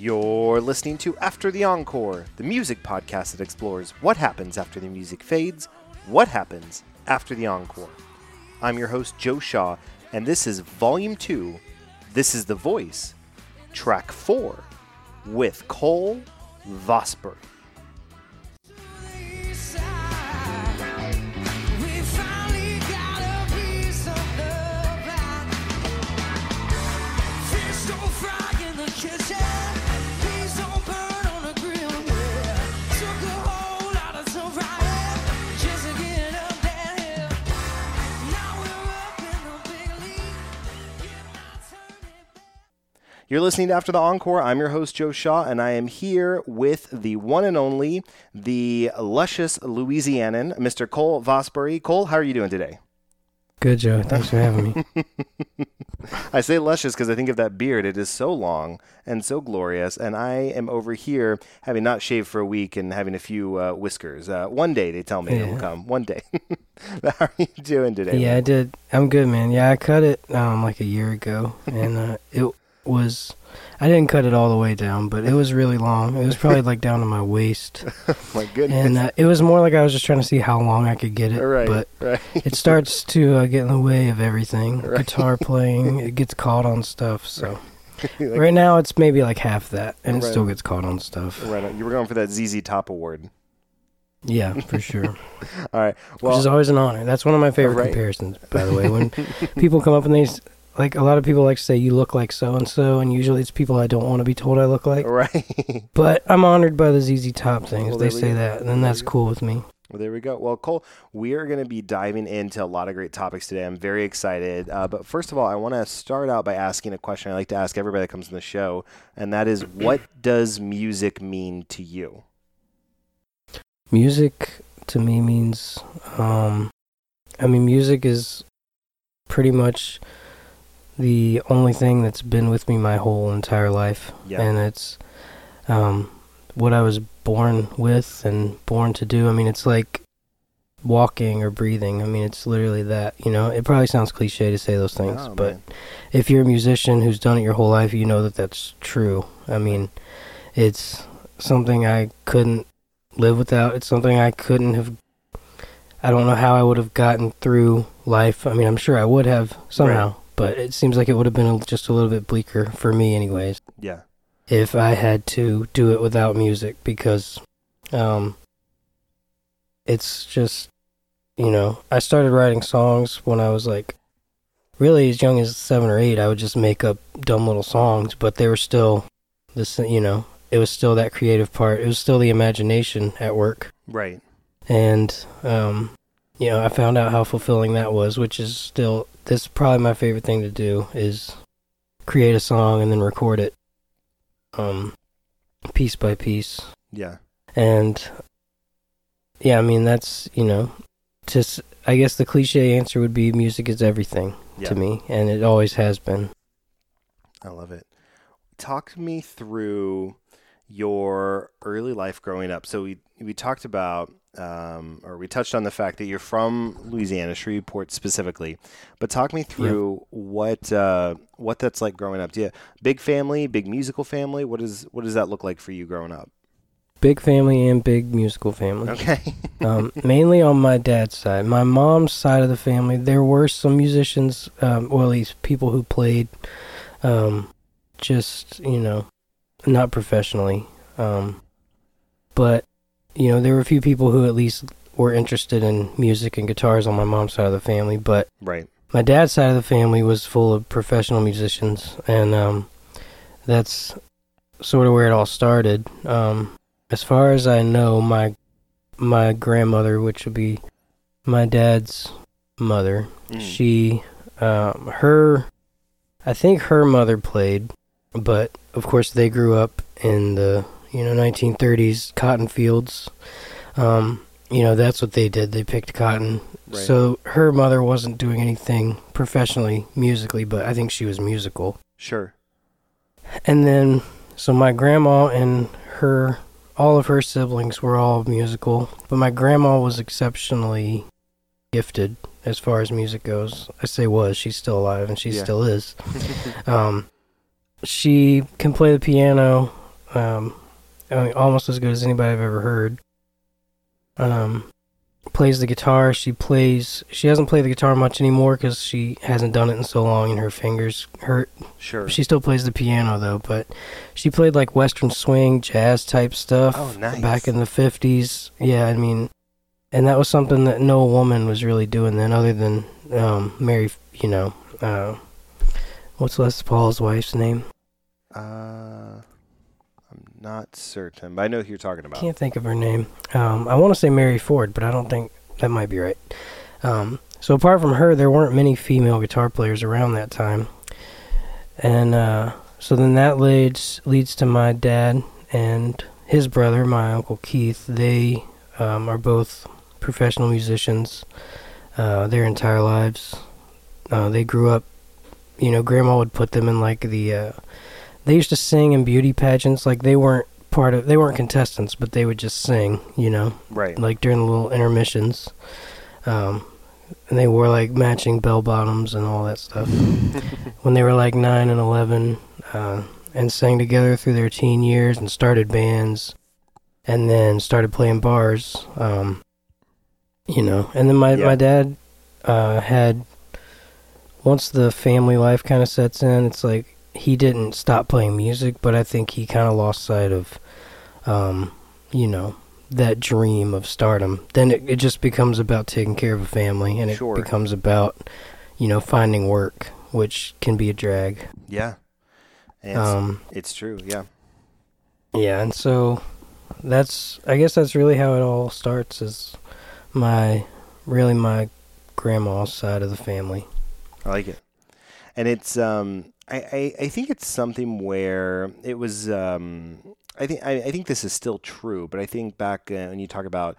You're listening to After the Encore, the music podcast that explores what happens after the music fades, what happens after the encore. I'm your host, Joe Shaw, and this is Volume 2. This is The Voice, Track 4, with Cole Vosbury. You're listening to After the Encore. I'm your host, Joe Shaw, and I am here with the one and only, the luscious Louisianan, Mr. Cole Vosbury. Cole, how are you doing today? Good, Joe. Thanks for having me. I say luscious because I think of that beard. It is so long and so glorious, and I am over here having not shaved for a week and having a few uh, whiskers. Uh, one day, they tell me Yeah. it will come. One day. how are you doing today? yeah, I did. I'm good, man. Yeah, I cut it um like a year ago, and uh, it was. I didn't cut it all the way down, but it was really long. It was probably like down to my waist, My goodness. and uh, it was more like I was just trying to see how long I could get it. right, But right. it starts to uh, get in the way of everything. Right. Guitar playing, it gets caught on stuff. So Like- right now it's maybe like half that, and it still gets caught on stuff. Right on. You were going for that ZZ Top Award. Yeah, for sure. All right. Well, which is always an honor. That's one of my favorite Right. comparisons, by the way. When people come up and they like a lot of people like to say you look like so and so, and usually it's people I don't want to be told I look like. right. But I'm honored by the ZZ Top things. Well, they say that, then that's cool with me. Well, there we go. Well, Cole, we are going to be diving into a lot of great topics today. I'm very excited. Uh, but first of all, I want to start out by asking a question I like to ask everybody that comes on the show, and that is, what does music mean to you? Music to me means, um, I mean, music is pretty much the only thing that's been with me my whole entire life. Yeah. and it's um, what I was born with and born to do. I mean, it's like walking or breathing. I mean, it's literally that. You know, it probably sounds cliche to say those things, Oh, but man. if you're a musician who's done it your whole life, you know that that's true. I mean, it's something I couldn't live without. It's something I couldn't have. I don't know how I would have gotten through life. I mean, I'm sure I would have somehow, but it seems like it would have been a- just a little bit bleaker for me, anyways yeah. if I had to do it without music because um it's just you know, I started writing songs when I was like really as young as 7 or 8. I would just make up dumb little songs, but they were still this you know, it was still that creative part. It was still the imagination at work. Right. And um you know, I found out how fulfilling that was, which is still this is probably my favorite thing to do is create a song and then record it um piece by piece. Yeah. And yeah, I mean that's, you know, just I guess the cliche answer would be music is everything Yeah. to me and it always has been. I love it. Talk me through your early life growing up. So we we talked about, um, or we touched on the fact that you're from Louisiana, Shreveport specifically. But talk me through what uh, what that's like growing up. Do you big family, big musical family? What is what does that look like for you growing up? Big family and big musical family. Okay. um, mainly on my dad's side. My mom's side of the family, there were some musicians, um, or at least people who played, um, just you know, not professionally. Um, but you know, there were a few people who at least were interested in music and guitars on my mom's side of the family. But right. my dad's side of the family was full of professional musicians, and um, that's sort of where it all started. Um, as far as I know, my my grandmother, which would be my dad's mother, Mm. she, um, her, I think her mother played, but of course they grew up in the you know 1930s cotton fields. Um, you know that's what they did. They picked cotton. Right. So her mother wasn't doing anything professionally musically, but I think she was musical. Sure. And then, so my grandma and her, all of her siblings were all musical, but my grandma was exceptionally gifted as far as music goes. I say was, she's still alive and she Yeah. still is. Um, she can play the piano Um, I mean, almost as good as anybody I've ever heard. Um, plays the guitar. She plays. She hasn't played the guitar much anymore because she hasn't done it in so long, and her fingers hurt. Sure. She still plays the piano though, but she played like western swing, jazz type stuff Oh, nice. back in the fifties. Yeah, I mean, and that was something that no woman was really doing then, other than um, Mary. You know, uh, what's Les Paul's wife's name? Uh, not certain, but I know who you're talking about. Can't think of her name. Um, I want to say Mary Ford, but I don't think that might be right. Um, so apart from her, there weren't many female guitar players around that time, and uh, so then that leads leads to my dad and his brother, my uncle Keith. They um, are both professional musicians uh, their entire lives. Uh, they grew up, you know, grandma would put them in like the. They used to sing in beauty pageants. Like they weren't part of. They weren't contestants, but they would just sing. You know, Right. like during the little intermissions. Um, and they wore like matching bell bottoms and all that stuff. when they were like nine and eleven, uh, and sang together through their teen years and started bands, and then started playing bars. Um, you know, and then my Yeah. my dad uh, had once the family life kind of sets in, it's like he didn't stop playing music, but I think he kind of lost sight of, um, you know, that dream of stardom. Then it, it just becomes about taking care of a family, and it Sure. becomes about, you know, finding work, which can be a drag. Yeah. It's, Um, it's true. Yeah. yeah, and so that's I guess that's really how it all starts. Is my really my grandma's side of the family. I like it. And it's um I, I, I think it's something where it was um I think I, I think this is still true, but I think back uh, when you talk about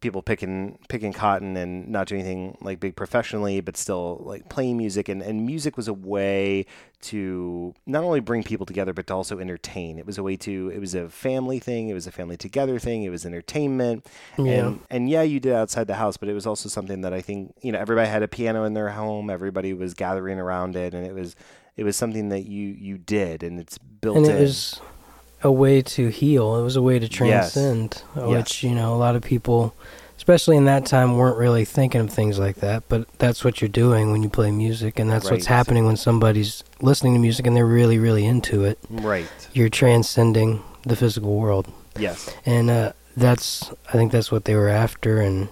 people picking picking cotton and not doing anything like big professionally, but still like playing music and, and music was a way to not only bring people together but to also entertain. It was a way to it was a family thing, it was a family together thing, it was entertainment. Yeah. And and yeah, you did outside the house, but it was also something that I think you know everybody had a piano in their home. Everybody was gathering around it, and it was it was something that you you did, and it's built and in. it was a way to heal. It was a way to transcend, uh, Yes. which you know a lot of people, especially in that time, weren't really thinking of things like that. But that's what you're doing when you play music, and that's what's happening when somebody's listening to music and they're really, really into it. right. You're transcending the physical world, Yes. and uh, that's I think that's what they were after. And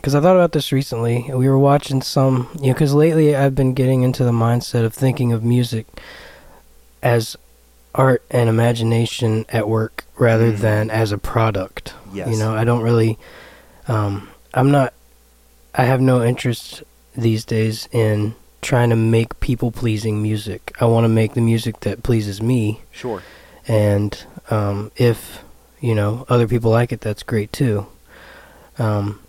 because I thought about this recently, we were watching some, you know, because lately I've been getting into the mindset of thinking of music as art and imagination at work rather Mhm. than as a product. Yes. You know, I don't really, um, I'm not, I have no interest these days in trying to make people pleasing music. I want to make the music that pleases me, Sure. and um, if you know other people like it, that's great too. Um,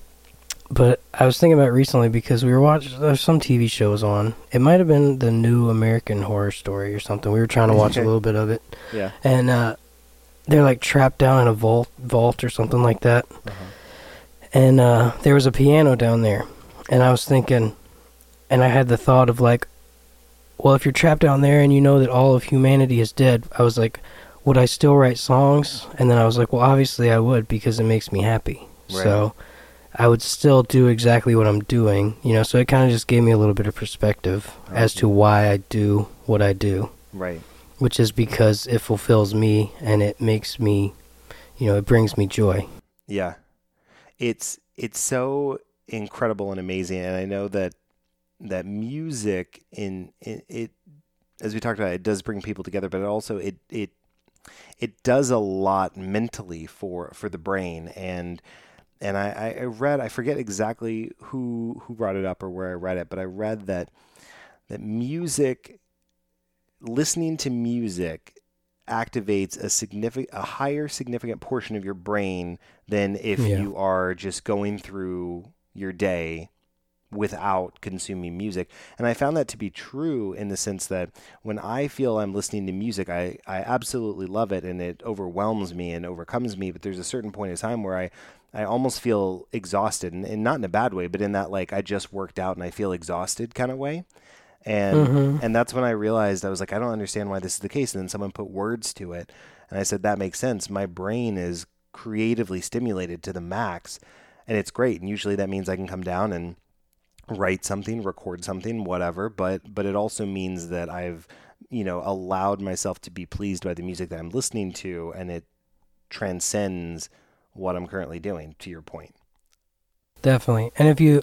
but I was thinking about it recently because we were watching. There's some TV shows on. It might have been the new American Horror Story or something. We were trying to watch a little bit of it, Yeah. and uh, they're like trapped down in a vault, vault or something like that. Uh-huh. And uh, there was a piano down there, and I was thinking, and I had the thought of like, well, if you're trapped down there and you know that all of humanity is dead, I was like, would I still write songs? And then I was like, well, obviously I would because it makes me happy. Right. So I would still do exactly what I'm doing, you know. So it kind of just gave me a little bit of perspective as to why I do what I do, Right. which is because it fulfills me and it makes me, you know, it brings me joy. Yeah. It's it's so incredible and amazing and I know that that music in, in it as we talked about it does bring people together but it also it it it does a lot mentally for for the brain and and I, I read I forget exactly who who brought it up or where I read it but I read that that music listening to music activates a significant a higher significant portion of your brain than if Yeah. you are just going through your day without consuming music. And I found that to be true in the sense that when I feel I'm listening to music, I, I absolutely love it and it overwhelms me and overcomes me. But there's a certain point in time where I, I almost feel exhausted and, and not in a bad way, but in that like I just worked out and I feel exhausted kind of way. And Mhm. and that's when I realized I was like, I don't understand why this is the case. And then someone put words to it, and I said that makes sense. My brain is creatively stimulated to the max, and it's great. And usually that means I can come down and write something, record something, whatever. But but it also means that I've you know allowed myself to be pleased by the music that I'm listening to, and it transcends what I'm currently doing. To your point, Definitely. And if you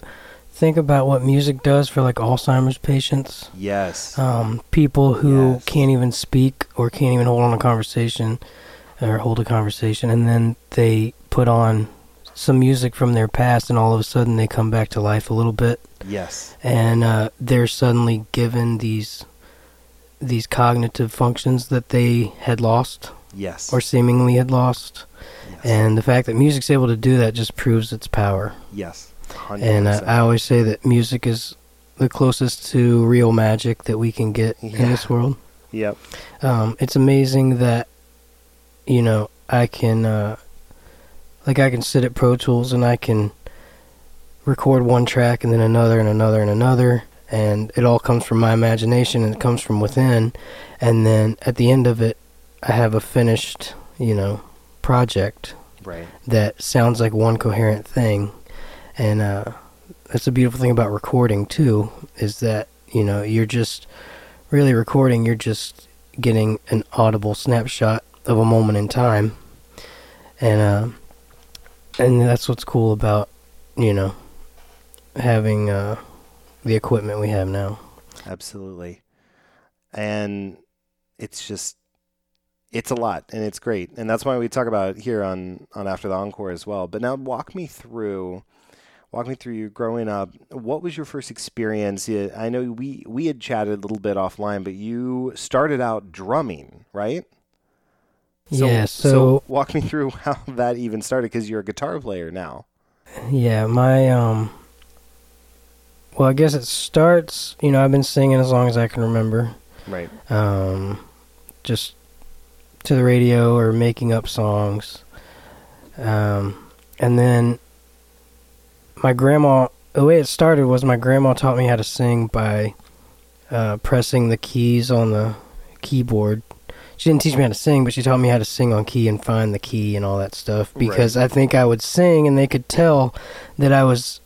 think about what music does for like Alzheimer's patients, yes, um, people who Yes. can't even speak or can't even hold on a conversation or hold a conversation, and then they put on some music from their past, and all of a sudden they come back to life a little bit, yes, and uh, they're suddenly given these these cognitive functions that they had lost yes, or seemingly had lost. And the fact that music's able to do that just proves its power. yes, 100%. And uh, I always say that music is the closest to real magic that we can get Yeah. in this world. yep, Um, it's amazing that, you know, I can, uh, like, I can sit at Pro Tools and I can record one track and then another and another and another, and it all comes from my imagination and it comes from within. And then at the end of it, I have a finished, you know, project right, that sounds like one coherent thing. And uh, that's the beautiful thing about recording too is that you know you're just really recording you're just getting an audible snapshot of a moment in time. And uh, and that's what's cool about you know having uh, the equipment we have now. Absolutely. And it's just it's a lot and it's great. And that's why we talk about it here on on After the Encore as well. But now walk me through walk me through you growing up. What was your first experience? Yeah, I know we we had chatted a little bit offline, but you started out drumming, right? yeah so, walk me through how that even started because you're a guitar player now. yeah my um well i guess it starts you know i've been singing as long as i can remember Right. um, just to the radio or making up songs. Um, and then my grandma, the way it started was my grandma taught me how to sing by uh, pressing the keys on the keyboard. She didn't teach me how to sing, but she taught me how to sing on key and find the key and all that stuff. Right. Because I think I would sing, and they could tell that I was,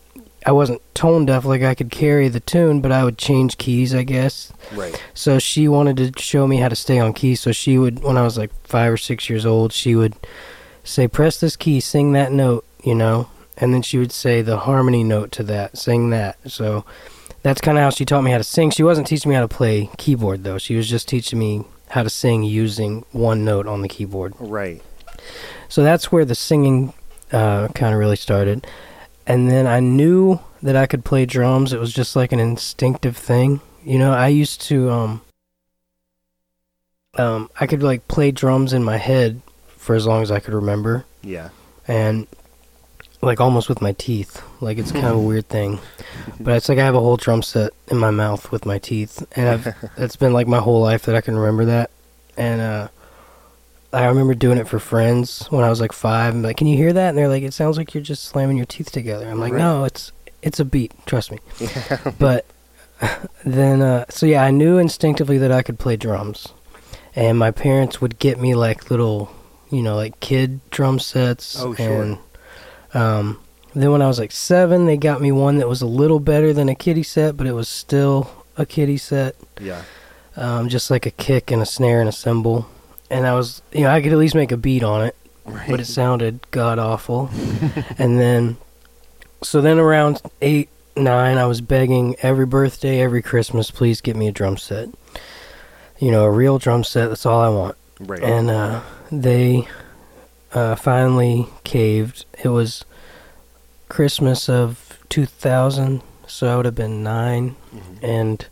I wasn't tone deaf, like I could carry the tune, but I would change keys, I guess. Right. So she wanted to show me how to stay on key. So she would, when I was like five or six years old, she would say, "Press this key, sing that note," you know, and then she would say the harmony note to that, sing that. So that's kind of how she taught me how to sing. She wasn't teaching me how to play keyboard though. She was just teaching me how to sing using one note on the keyboard. Right. So that's where the singing uh, kind of really started. And then I knew that I could play drums. It was just like an instinctive thing. You know, I used to um um I could like play drums in my head for as long as I could remember Yeah. and like almost with my teeth. Like it's kind of a weird thing. But it's like I have a whole drum set in my mouth with my teeth and I've it's been like my whole life that I can remember that. And uh I remember doing it for friends when I was like five. I'm like, "Can you hear that?" And they're like, "It sounds like you're just slamming your teeth together." I'm like, Right. "No, it's it's a beat. Trust me." but then, uh, so yeah, I knew instinctively that I could play drums, and my parents would get me like little, you know, like kid drum sets. Oh, sure. And um, then when I was like seven, they got me one that was a little better than a kiddie set, but it was still a kiddie set yeah. um, just like a kick and a snare and a cymbal. And I was, you know, I could at least make a beat on it, Right. but it sounded god awful. and then, so then around eight, nine, I was begging every birthday, every Christmas, please get me a drum set. You know, a real drum set. That's all I want. right. And uh, they uh, finally caved. It was Christmas of 2000, so I would have been 9 Mhm. and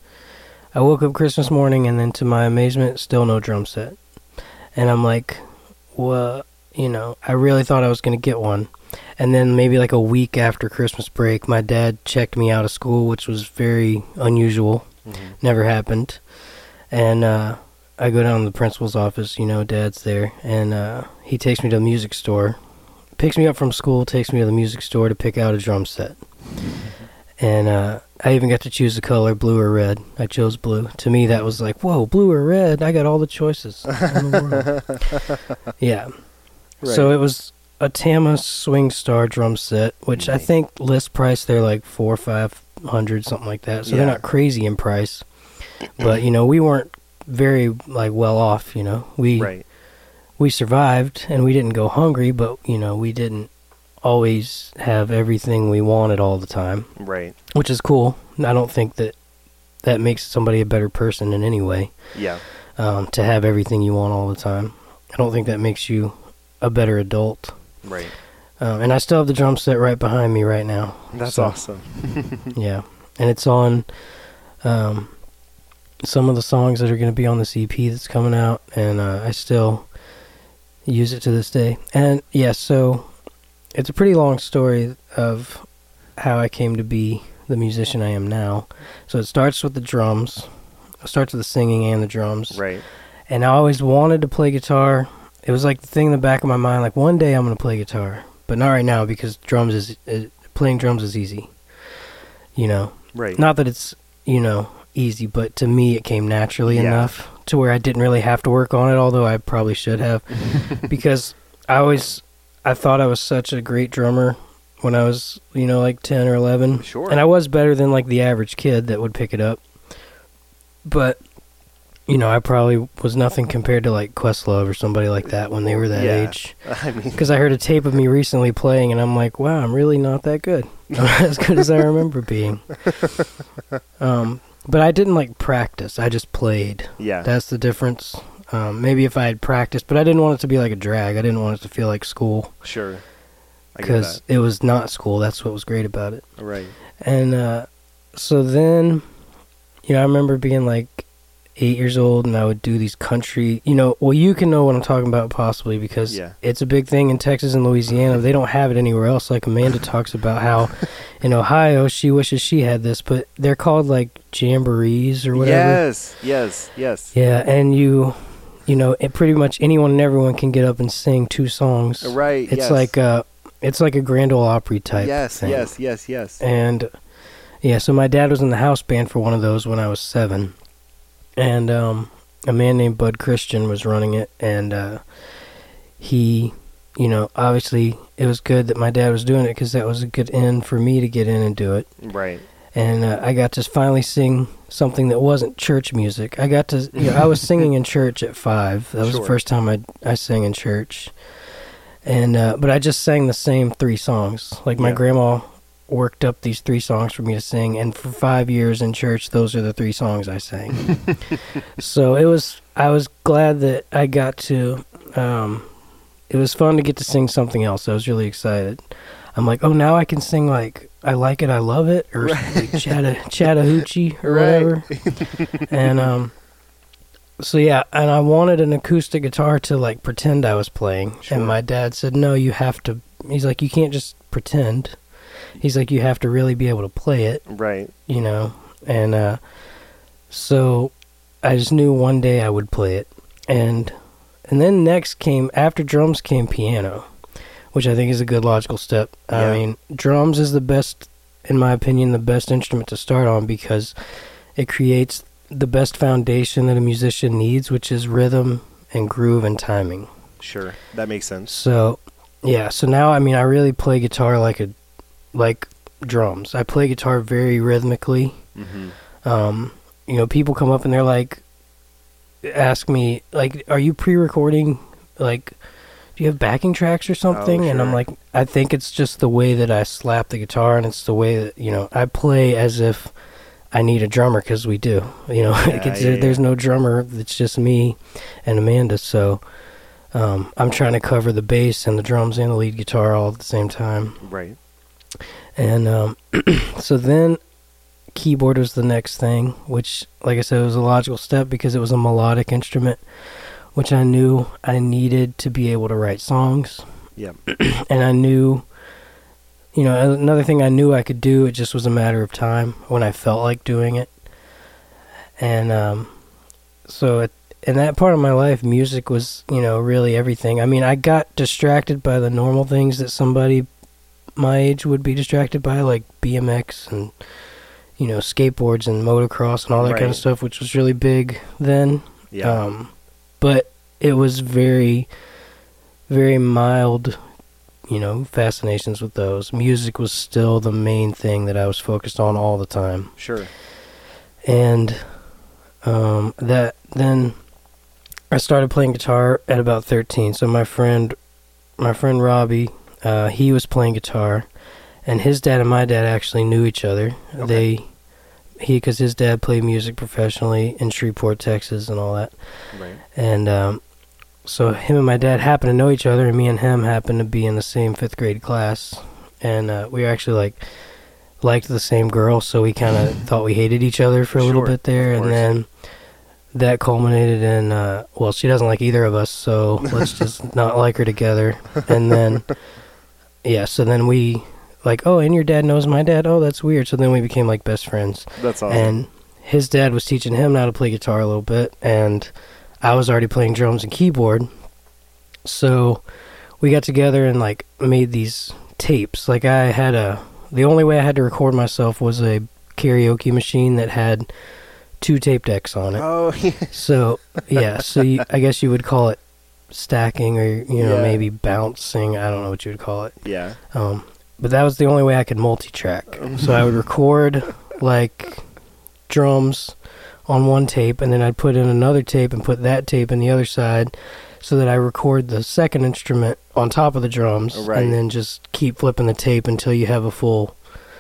I woke up Christmas morning, and then to my amazement, still no drum set. And I'm like, well, you know, I really thought I was going to get one. And then maybe like a week after Christmas break, my dad checked me out of school, which was very unusual. Mhm. Never happened. And uh, I go down to the principal's office, you know, dad's there, and uh, he takes me to the music store, picks me up from school, takes me to the music store to pick out a drum set. And uh, I even got to choose the color blue or red. I chose blue. To me, that was like, whoa, blue or red. I got all the choices in the world. yeah. Right. So it was a Tama Swing Star drum set, which I think list price they're like four or five hundred, something like that. So they're not crazy in price. But you know, we weren't very like well off. You know, we right. we survived and we didn't go hungry, but you know, we didn't always have everything we wanted all the time, Right. which is cool. I don't think that that makes somebody a better person in any way Yeah. um, to have everything you want all the time. I don't think that makes you a better adult. Right. Um, and I still have the drum set right behind me right now. That's So, awesome. Yeah, and it's on um, some of the songs that are going to be on this EP that's coming out, and uh, I still use it to this day. And yeah, so it's a pretty long story of how I came to be the musician I am now. So it starts with the drums. It starts with the singing and the drums. Right. And I always wanted to play guitar. It was like the thing in the back of my mind, like one day I'm gonna play guitar, but not right now because drums is uh, playing drums is easy. You know, Right. not that it's you know easy, but to me it came naturally Yeah. enough to where I didn't really have to work on it, although I probably should have, because I always I thought I was such a great drummer when I was you know like ten or eleven, Sure. and I was better than like the average kid that would pick it up. But you know, I probably was nothing compared to like Questlove or somebody like that when they were that Yeah. age. I mean, Because I heard a tape of me recently playing, and I'm like, wow, I'm really not that good. I'm not as good as I remember being. Um, but I didn't like practice. I just played. yeah. That's the difference. Um, maybe if I had practiced, but I didn't want it to be like a drag. I didn't want it to feel like school sure. Because it was not school. That's what was great about it. Right. And uh, so then, you know, I remember being like eight years old, and I would do these country. You know, well, you can know what I'm talking about possibly because Yeah. it's a big thing in Texas and Louisiana. They don't have it anywhere else. Like Amanda talks about how in Ohio she wishes she had this, but they're called like jamborees or whatever. Yes. Yes. Yes. Yeah, and you. You know, it pretty much anyone and everyone can get up and sing two songs. Right. It's yes. like a, it's like a Grand Ole Opry type Yes. thing. Yes. Yes. Yes. And yeah, so my dad was in the house band for one of those when I was seven, and um, a man named Bud Christian was running it, and uh, he, you know, obviously it was good that my dad was doing it because that was a good end for me to get in and do it, Right. and uh, I got to finally sing something that wasn't church music. I got to, you know, I was singing in church at five. That was Sure. the first time I I sang in church, and uh, but I just sang the same three songs. Like my Yeah. grandma worked up these three songs for me to sing, and for five years in church, those are the three songs I sang. so it was, I was glad that I got to. Um, it was fun to get to sing something else. I was really excited. I'm like, oh, now I can sing like I like it, I love it, or Right. like Chatta Chattahoochee or Right. whatever. and um, so yeah, and I wanted an acoustic guitar to like pretend I was playing, Sure. and my dad said, no, you have to. He's like, you can't just pretend. He's like, you have to really be able to play it, Right. you know. And uh, so I just knew one day I would play it, and and then next came after drums came piano, which I think is a good logical step. Yeah. I mean, drums is the best, in my opinion, the best instrument to start on because it creates the best foundation that a musician needs, which is rhythm and groove and timing. Sure. That makes sense. So, yeah. So now, I mean, I really play guitar like a, like drums. I play guitar very rhythmically. Mm-hmm. Um, you know, people come up and they're like, ask me like, "Are you pre-recording? Like, you have backing tracks or something?" And I'm like, "I think it's just the way that I slap the guitar, and it's the way that you know I play as if." I need a drummer because we do, you know. Yeah, it's, yeah, There's no drummer; it's just me and Amanda. So, um, I'm trying to cover the bass and the drums and the lead guitar all at the same time. Right. And um, so then keyboard was the next thing, which, like I said, was a logical step because it was a melodic instrument, which I knew I needed to be able to write songs. Yep. and I knew, you know, another thing I knew I could do, it just was a matter of time when I felt like doing it. And um, so at, in that part of my life, music was, you know, really everything. I mean, I got distracted by the normal things that somebody my age would be distracted by, like BMX and you know skateboards and motocross and all that kind of stuff, which was really big then. Yeah. Um, but it was very, very mild, you know, fascinations with those. Music was still the main thing that I was focused on all the time. sure. And um, that then I started playing guitar at about 13. So my friend, my friend Robbie, uh, he was playing guitar, and his dad and my dad actually knew each other. Okay. They he because his dad played music professionally in Shreveport, Texas, and all that. Right. And um, so him and my dad happened to know each other, and me and him happened to be in the same fifth grade class, and uh, we actually like liked the same girl, so we kind of thought we hated each other for a little bit there, and then that culminated in uh, well, she doesn't like either of us, so let's just not like her together, and then yeah, so then we like oh, and your dad knows my dad, oh that's weird, so then we became like best friends. That's awesome. And his dad was teaching him how to play guitar a little bit, and I was already playing drums and keyboard. So we got together and like made these tapes. Like I had a the only way I had to record myself was a karaoke machine that had two tape decks on it. oh, yeah. So yeah, so you, I guess you would call it stacking or you know Yeah. maybe bouncing. I don't know what you would call it. yeah. Um, but that was the only way I could multi-track. So I would record like drums on one tape, and then I'd put in another tape and put that tape in the other side, so that I record the second instrument on top of the drums, Right. and then just keep flipping the tape until you have a full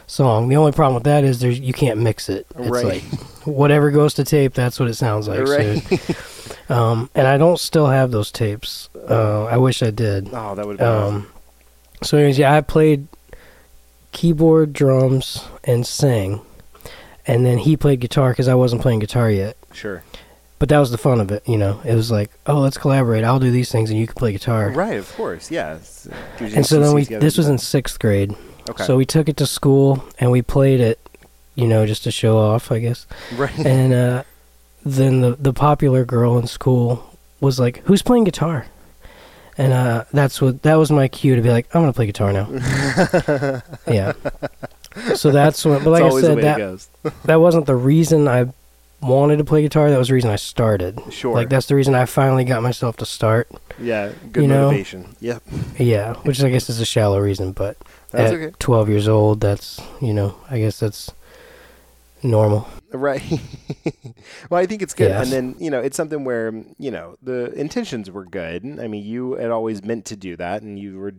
song. The only problem with that is there's you can't mix it. It's Right. like whatever goes to tape, that's what it sounds like. so- right. um, and I don't still have those tapes. Uh, I wish I did. oh, that would. Um, so anyways, yeah, I played keyboard, drums, and sang, and then he played guitar because I wasn't playing guitar yet. Sure. But that was the fun of it, you know. It was like, oh, let's collaborate. I'll do these things, and you can play guitar. Right. Of course. Yeah. It's- it gives you And so then we. This was in sixth grade. Okay. so we took it to school and we played it, you know, just to show off, I guess. right. and uh, then the the popular girl in school was like, "Who's playing guitar?" And uh, that's what that was my cue to be like, "I'm gonna play guitar now." yeah. So that's what. But like I said, that that wasn't the reason I wanted to play guitar. That was the reason I started. Sure. Like that's the reason I finally got myself to start. Yeah. Good you know, motivation. Yep. Yeah, which I guess is a shallow reason, but That's at okay. 12 years old, that's you know, I guess that's normal. Right. well, I think it's good. Yes. And then, you know, it's something where, you know, the intentions were good. I mean, you had always meant to do that and you were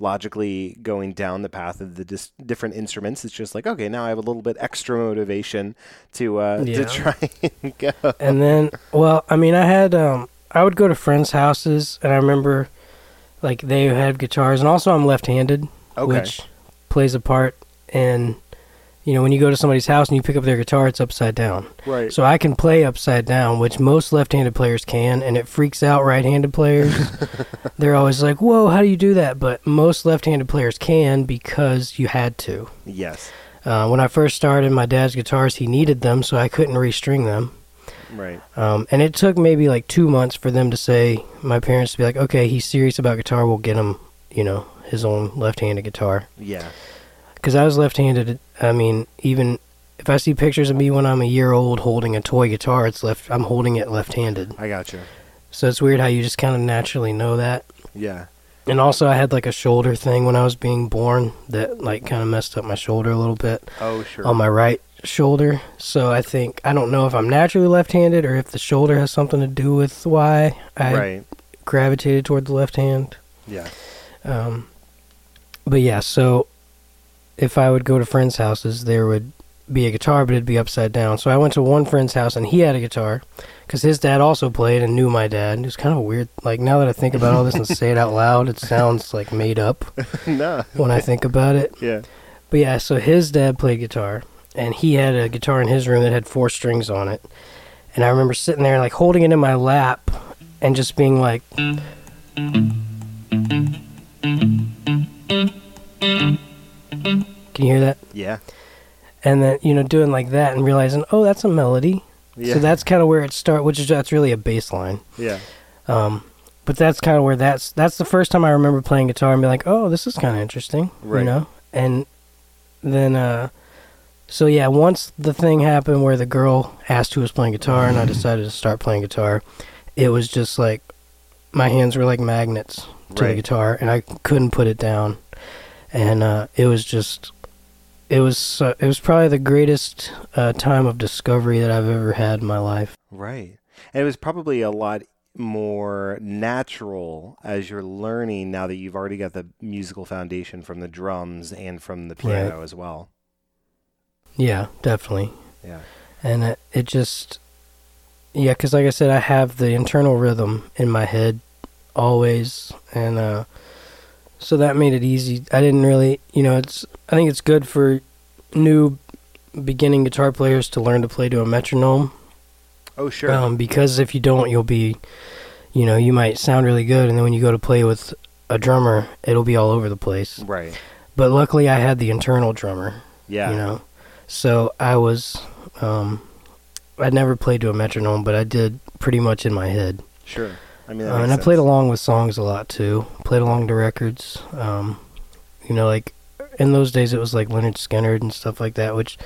logically going down the path of the dis- different instruments. It's just like, okay, now I have a little bit extra motivation to uh Yeah. to try and go. and then well i mean i had um i would go to friends houses and i remember like they had guitars and also i'm left-handed Okay. which plays a part in you know when you go to somebody's house and you pick up their guitar it's upside down right. so i can play upside down which most left-handed players can and it freaks out right-handed players they're always like whoa how do you do that but most left-handed players can because you had to yes. uh, when i first started my dad's guitars he needed them so i couldn't restring them Right. um, and it took maybe like two months for them to say, my parents to be like, okay, he's serious about guitar. We'll get him, you know, his own left-handed guitar. Yeah. Because I was left-handed. I mean, even if I see pictures of me when I'm a year old holding a toy guitar, it's left. I'm holding it left-handed. I got you. So it's weird how you just kind of naturally know that. Yeah. And also, I had like a shoulder thing when I was being born that like kind of messed up my shoulder a little bit Oh, sure. on my right shoulder. So I think I don't know if I'm naturally left-handed or if the shoulder has something to do with why I right. gravitated toward the left hand. Yeah. Um, but yeah, so if I would go to friends' houses, there would be a guitar, but it'd be upside down. So I went to one friend's house and he had a guitar because his dad also played and knew my dad. It was kind of weird. Like now that I think about all this and say it out loud, it sounds like made up no. when I think about it. Yeah. But yeah, so his dad played guitar, and he had a guitar in his room that had four strings on it. And I remember sitting there, like holding it in my lap, and just being like, "Can you hear that?" Yeah. And then you know, doing like that, and realizing, "Oh, that's a melody." Yeah. So that's kind of where it starts, which is that's really a bass line. yeah. Um, but that's kind of where that's that's the first time I remember playing guitar and be like, "Oh, this is kind of interesting," Right. you know. and then uh, so yeah, once the thing happened where the girl asked who was playing guitar, and I decided to start playing guitar, it was just like my hands were like magnets to Right. the guitar, and I couldn't put it down, and uh, it was just. It was uh, it was probably the greatest uh, time of discovery that I've ever had in my life. Right. And it was probably a lot more natural as you're learning now that you've already got the musical foundation from the drums and from the piano as well. Yeah, definitely. Yeah. and it, it just yeah because like i said i have the internal rhythm in my head always and uh so that made it easy i didn't really you know it's i think it's good for new beginning guitar players to learn to play to a metronome Oh, sure. um, because if you don't you'll be you know you might sound really good and then when you go to play with a drummer it'll be all over the place right. but luckily i had the internal drummer Yeah. you know. So I was, um, I never played to a metronome, but I did pretty much in my head. Sure. I mean, Uh, and I played along with songs a lot too. Played along to records. Um, you know, like in those days it was like Lynyrd Skynyrd and stuff like that, which,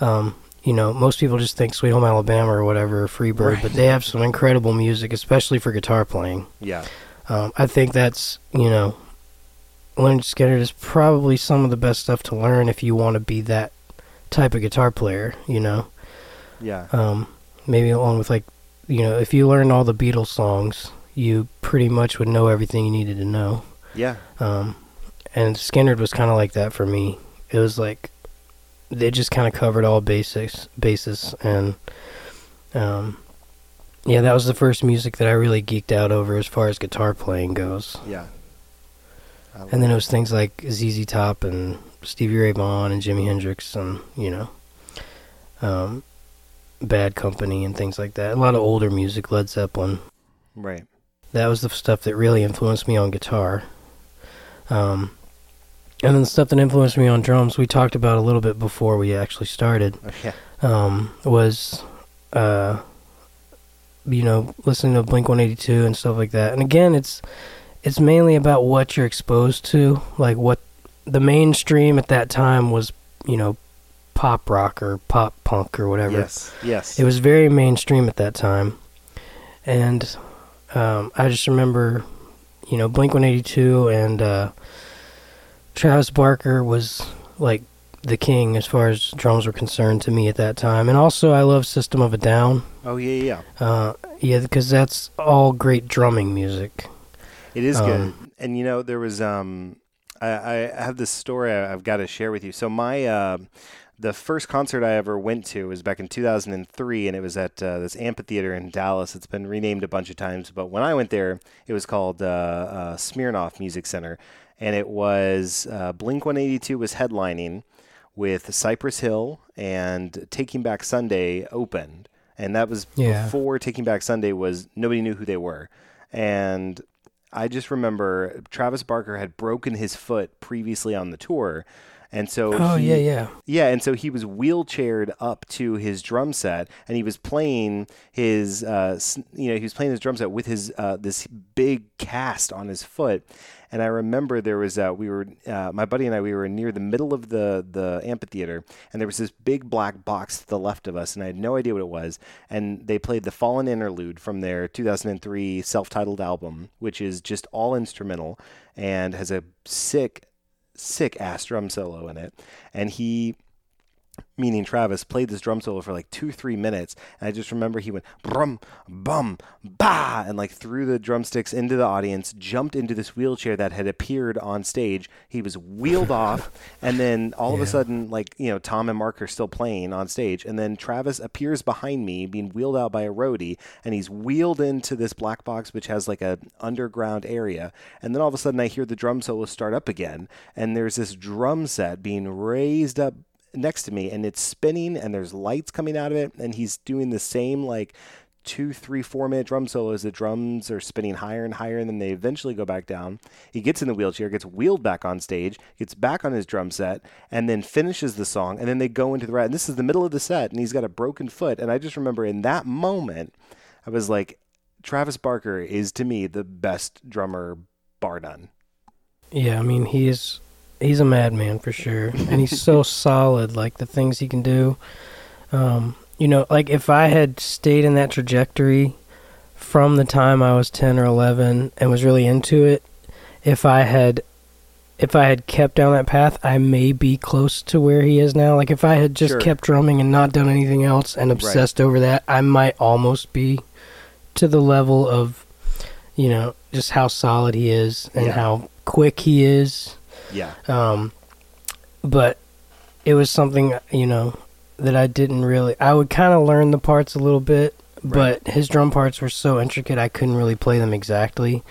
um, you know, most people just think Sweet Home Alabama or whatever, or Freebird, Right. but they have some incredible music, especially for guitar playing. Yeah. Um, I think that's you know, Lynyrd Skynyrd is probably some of the best stuff to learn if you want to be that type of guitar player. You know, Yeah. um, maybe along with like, you know, if you learn all the Beatles songs, you pretty much would know everything you needed to know. Yeah. Um, and Skynyrd was kind of like that for me. It was like they just kind of covered all basics, bases, and um, yeah, that was the first music that I really geeked out over as far as guitar playing goes. Yeah. And then it was things like ZZ Top and Stevie Ray Vaughan and Jimi Hendrix and you know, um, Bad Company and things like that. A lot of older music, Led Zeppelin. Right. That was the stuff that really influenced me on guitar. Um, and then the stuff that influenced me on drums, we talked about a little bit before we actually started. Oh, yeah. Um, was, uh, you know, listening to Blink One Eighty Two and stuff like that. And again, it's it's mainly about what you're exposed to, like what the mainstream at that time was. You know, pop rock or pop punk or whatever. Yes. Yes. It was very mainstream at that time, and um, I just remember, you know, Blink One Eighty Two and uh, Travis Barker was like the king as far as drums were concerned to me at that time, and also I love System of a Down. oh, yeah, yeah. Uh, yeah, because that's all great drumming music. It is good. Um, And you know, there was um I, I have this story I've got to share with you. So my uh the first concert I ever went to was back in 2003, and it was at uh, this amphitheater in Dallas. It's been renamed a bunch of times, but when I went there, it was called uh, uh, Smirnoff Music Center, and it was uh, Blink 182 was headlining with Cypress Hill and Taking Back Sunday opened, and that was Yeah. before Taking Back Sunday was nobody knew who they were, and I just remember Travis Barker had broken his foot previously on the tour. And so Oh he- yeah, yeah. yeah, and so he was wheelchaired up to his drum set, and he was playing his, uh, you know, he was playing his drum set with his uh, this big cast on his foot. And I remember there was uh, we were uh, my buddy and I we were near the middle of the the amphitheater, and there was this big black box to the left of us, and I had no idea what it was. And they played the Fallen Interlude from their 2003 self-titled album, which is just all instrumental and has a sick sick ass drum solo in it. And he, meaning Travis, played this drum solo for like two, three minutes. And I just remember he went brum, bum, ba, and like threw the drumsticks into the audience, jumped into this wheelchair that had appeared on stage. He was wheeled off. And then all of a sudden, like, you know, Tom and Mark are still playing on stage. And then Travis appears behind me, being wheeled out by a roadie. And he's wheeled into this black box, which has like a underground area. And then all of a sudden, I hear the drum solo start up again. And there's this drum set being raised up next to me and it's spinning and there's lights coming out of it and he's doing the same like two three four minute drum solos the drums are spinning higher and higher and then they eventually go back down. He gets in the wheelchair gets wheeled back on stage gets back on his drum set and then finishes the song and then they go into the right and this is the middle of the set and he's got a broken foot. And i just remember in that moment i was like travis barker is to me the best drummer bar none. Yeah, I mean he is he's a madman for sure, and he's so solid. Like the things he can do. Um, you know, like if I had stayed in that trajectory from the time I was ten or eleven and was really into it, if I had if I had kept down that path, I may be close to where he is now. Like if I had just Sure. kept drumming and not done anything else and obsessed over that, I might almost be to the level of you know, just how solid he is and Yeah. how quick he is. Yeah. Um, but it was something, you know, that I didn't really. I would kind of learn the parts a little bit, Right. but his drum parts were so intricate, I couldn't really play them exactly.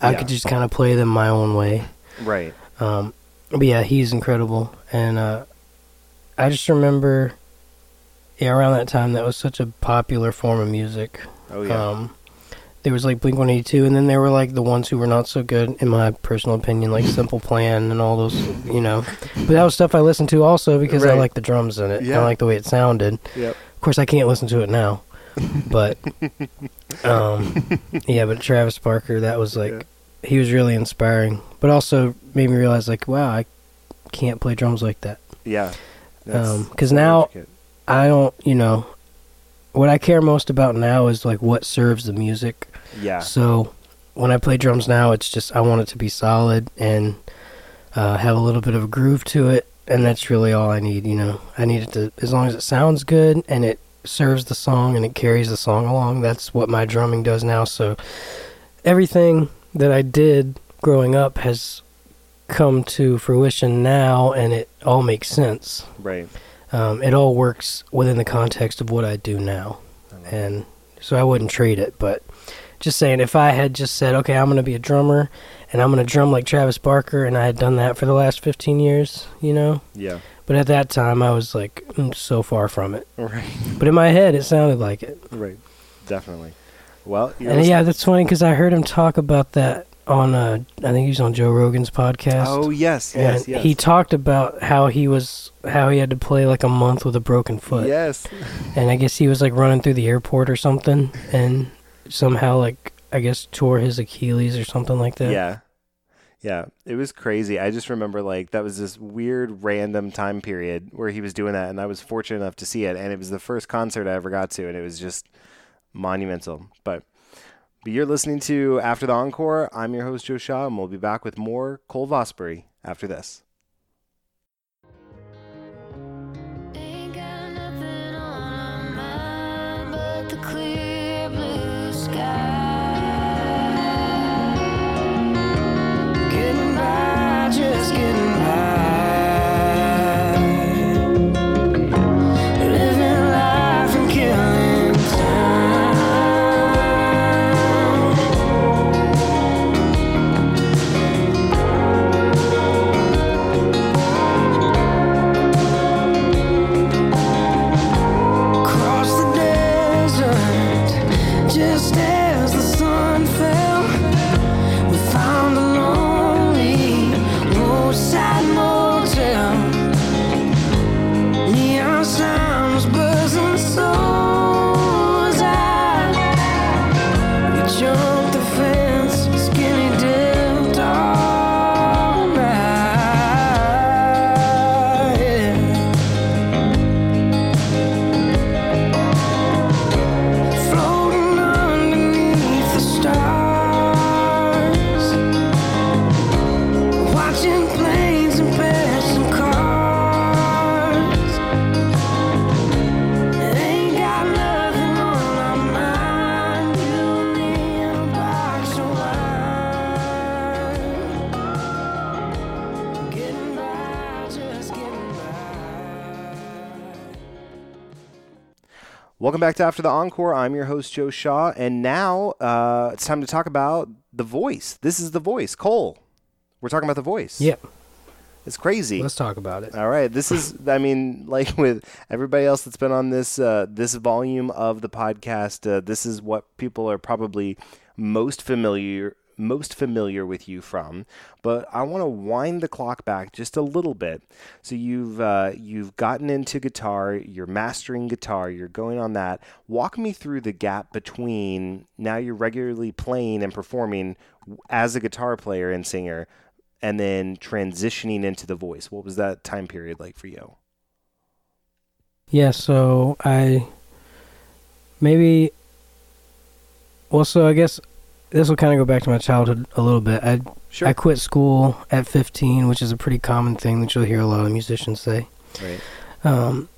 I Yeah. could just kind of play them my own way. Right. Um, but yeah, he's incredible, and uh, I just remember, yeah, around that time, that was such a popular form of music. Oh yeah. Um, there was like Blink One Eighty Two, and then there were like the ones who were not so good, in my personal opinion, like Simple Plan and all those, you know. But that was stuff I listened to also because I like the drums in it. Yeah. I like the way it sounded. Yep. Of course, I can't listen to it now, but um, yeah. But Travis Barker, that was like he was really inspiring, but also made me realize like, wow, I can't play drums like that. Yeah. Um, 'cause so now- I don't, you know, what I care most about now is like what serves the music. Yeah. So when I play drums now, it's just I want it to be solid and uh, have a little bit of a groove to it, and that's really all I need. You know, I need it to as long as it sounds good and it serves the song and it carries the song along. That's what my drumming does now. So everything that I did growing up has come to fruition now, and it all makes sense. Right. Um, it all works within the context of what I do now and so I wouldn't trade it. But just saying, if I had just said, okay, I'm going to be a drummer and I'm going to drum like Travis Barker, and I had done that for the last 15 years, you know. Yeah. But at that time, I was like mm, so far from it. Right. But in my head, it sounded like it. Right. Definitely. Well, And listening- yeah, that's funny because I heard him talk about that on, uh, I think he was on Joe Rogan's podcast. Oh yes, yes, yes. he talked about how he was, how he had to play like a month with a broken foot. Yes. and I guess he was like running through the airport or something, and somehow like I guess tore his Achilles or something like that. Yeah. Yeah, it was crazy. I just remember like that was this weird random time period where he was doing that and I was fortunate enough to see it and it was the first concert I ever got to and it was just monumental. But but you're listening to After the Encore. I'm your host Joe Shaw and we'll be back with more Cole Vosbury after this. Ain't Welcome back to After the Encore. I'm your host Joe Shaw and now uh, it's time to talk about The Voice. This is The Voice. Cole. We're talking about The Voice. Yep. It's crazy. Let's talk about it. All right, this is I mean like with everybody else that's been on this uh, this volume of the podcast, uh, this is what people are probably most familiar most familiar with you from. But I want to wind the clock back just a little bit. So you've uh, you've gotten into guitar, you're mastering guitar, you're going on that. Walk me through the gap between now you're regularly playing and performing as a guitar player and singer and then transitioning into the voice. What was that time period like for you? Yeah, so I maybe well so I guess this will kind of go back to my childhood a little bit. I Sure. I quit school at 15, which is a pretty common thing that you'll hear a lot of musicians say. right. Um,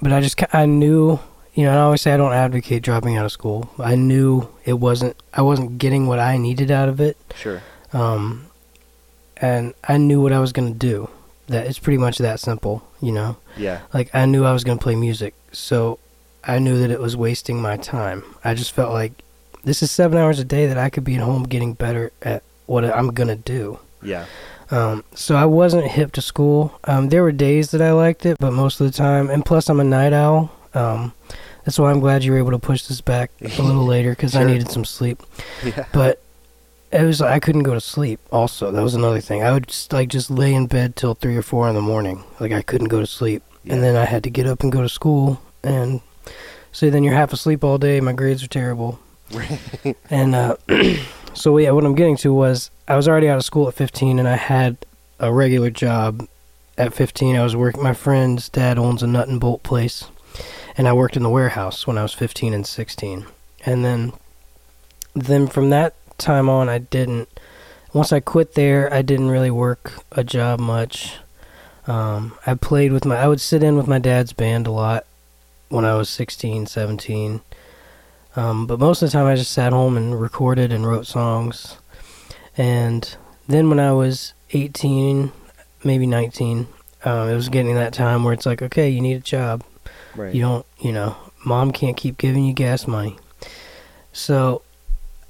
but I just I knew, you know, I always say I don't advocate dropping out of school. I knew it wasn't I wasn't getting what I needed out of it. Sure. Um, and I knew what I was going to do. That it's pretty much that simple, you know. Yeah. Like I knew I was going to play music. So I knew that it was wasting my time. I just felt like this is 7 hours a day that I could be at home getting better at what I'm going to do. Yeah. Um, so I wasn't hip to school. Um, there were days that I liked it, but most of the time, and plus I'm a night owl. Um, that's why I'm glad you were able to push this back a little later because I needed some sleep. Yeah. But it was I couldn't go to sleep. Also, that was another thing. I would just, like just lay in bed till three or four in the morning. Like I couldn't go to sleep, Yeah. and then I had to get up and go to school. And so then you're half asleep all day. My grades are terrible. And uh, so yeah, what I'm getting to was I was already out of school at 15, and I had a regular job. At 15, I was working. My friend's dad owns a nut and bolt place, and I worked in the warehouse when I was 15 and 16. And then, then from that time on, I didn't. Once I quit there, I didn't really work a job much. Um, I played with my. I would sit in with my dad's band a lot when I was 16, 17. Um, but most of the time, I just sat home and recorded and wrote songs. And then when I was 18, maybe 19, um, it was getting that time where it's like, okay, you need a job. Right. You don't, you know, mom can't keep giving you gas money. So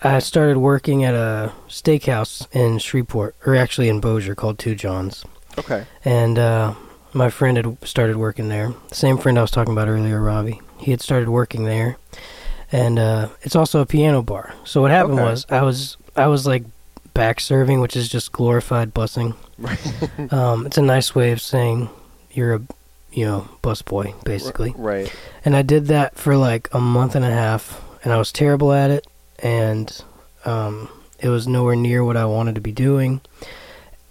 I started working at a steakhouse in Shreveport, or actually in Bossier, called Two Johns. okay. And uh, my friend had started working there. The same friend I was talking about earlier, Robbie. He had started working there, and uh, it's also a piano bar. So what happened Okay. was I was I was like back serving, which is just glorified busing. Right. Um, it's a nice way of saying you're a you know bus boy basically. Right. And I did that for like a month and a half, and I was terrible at it, and um, it was nowhere near what I wanted to be doing.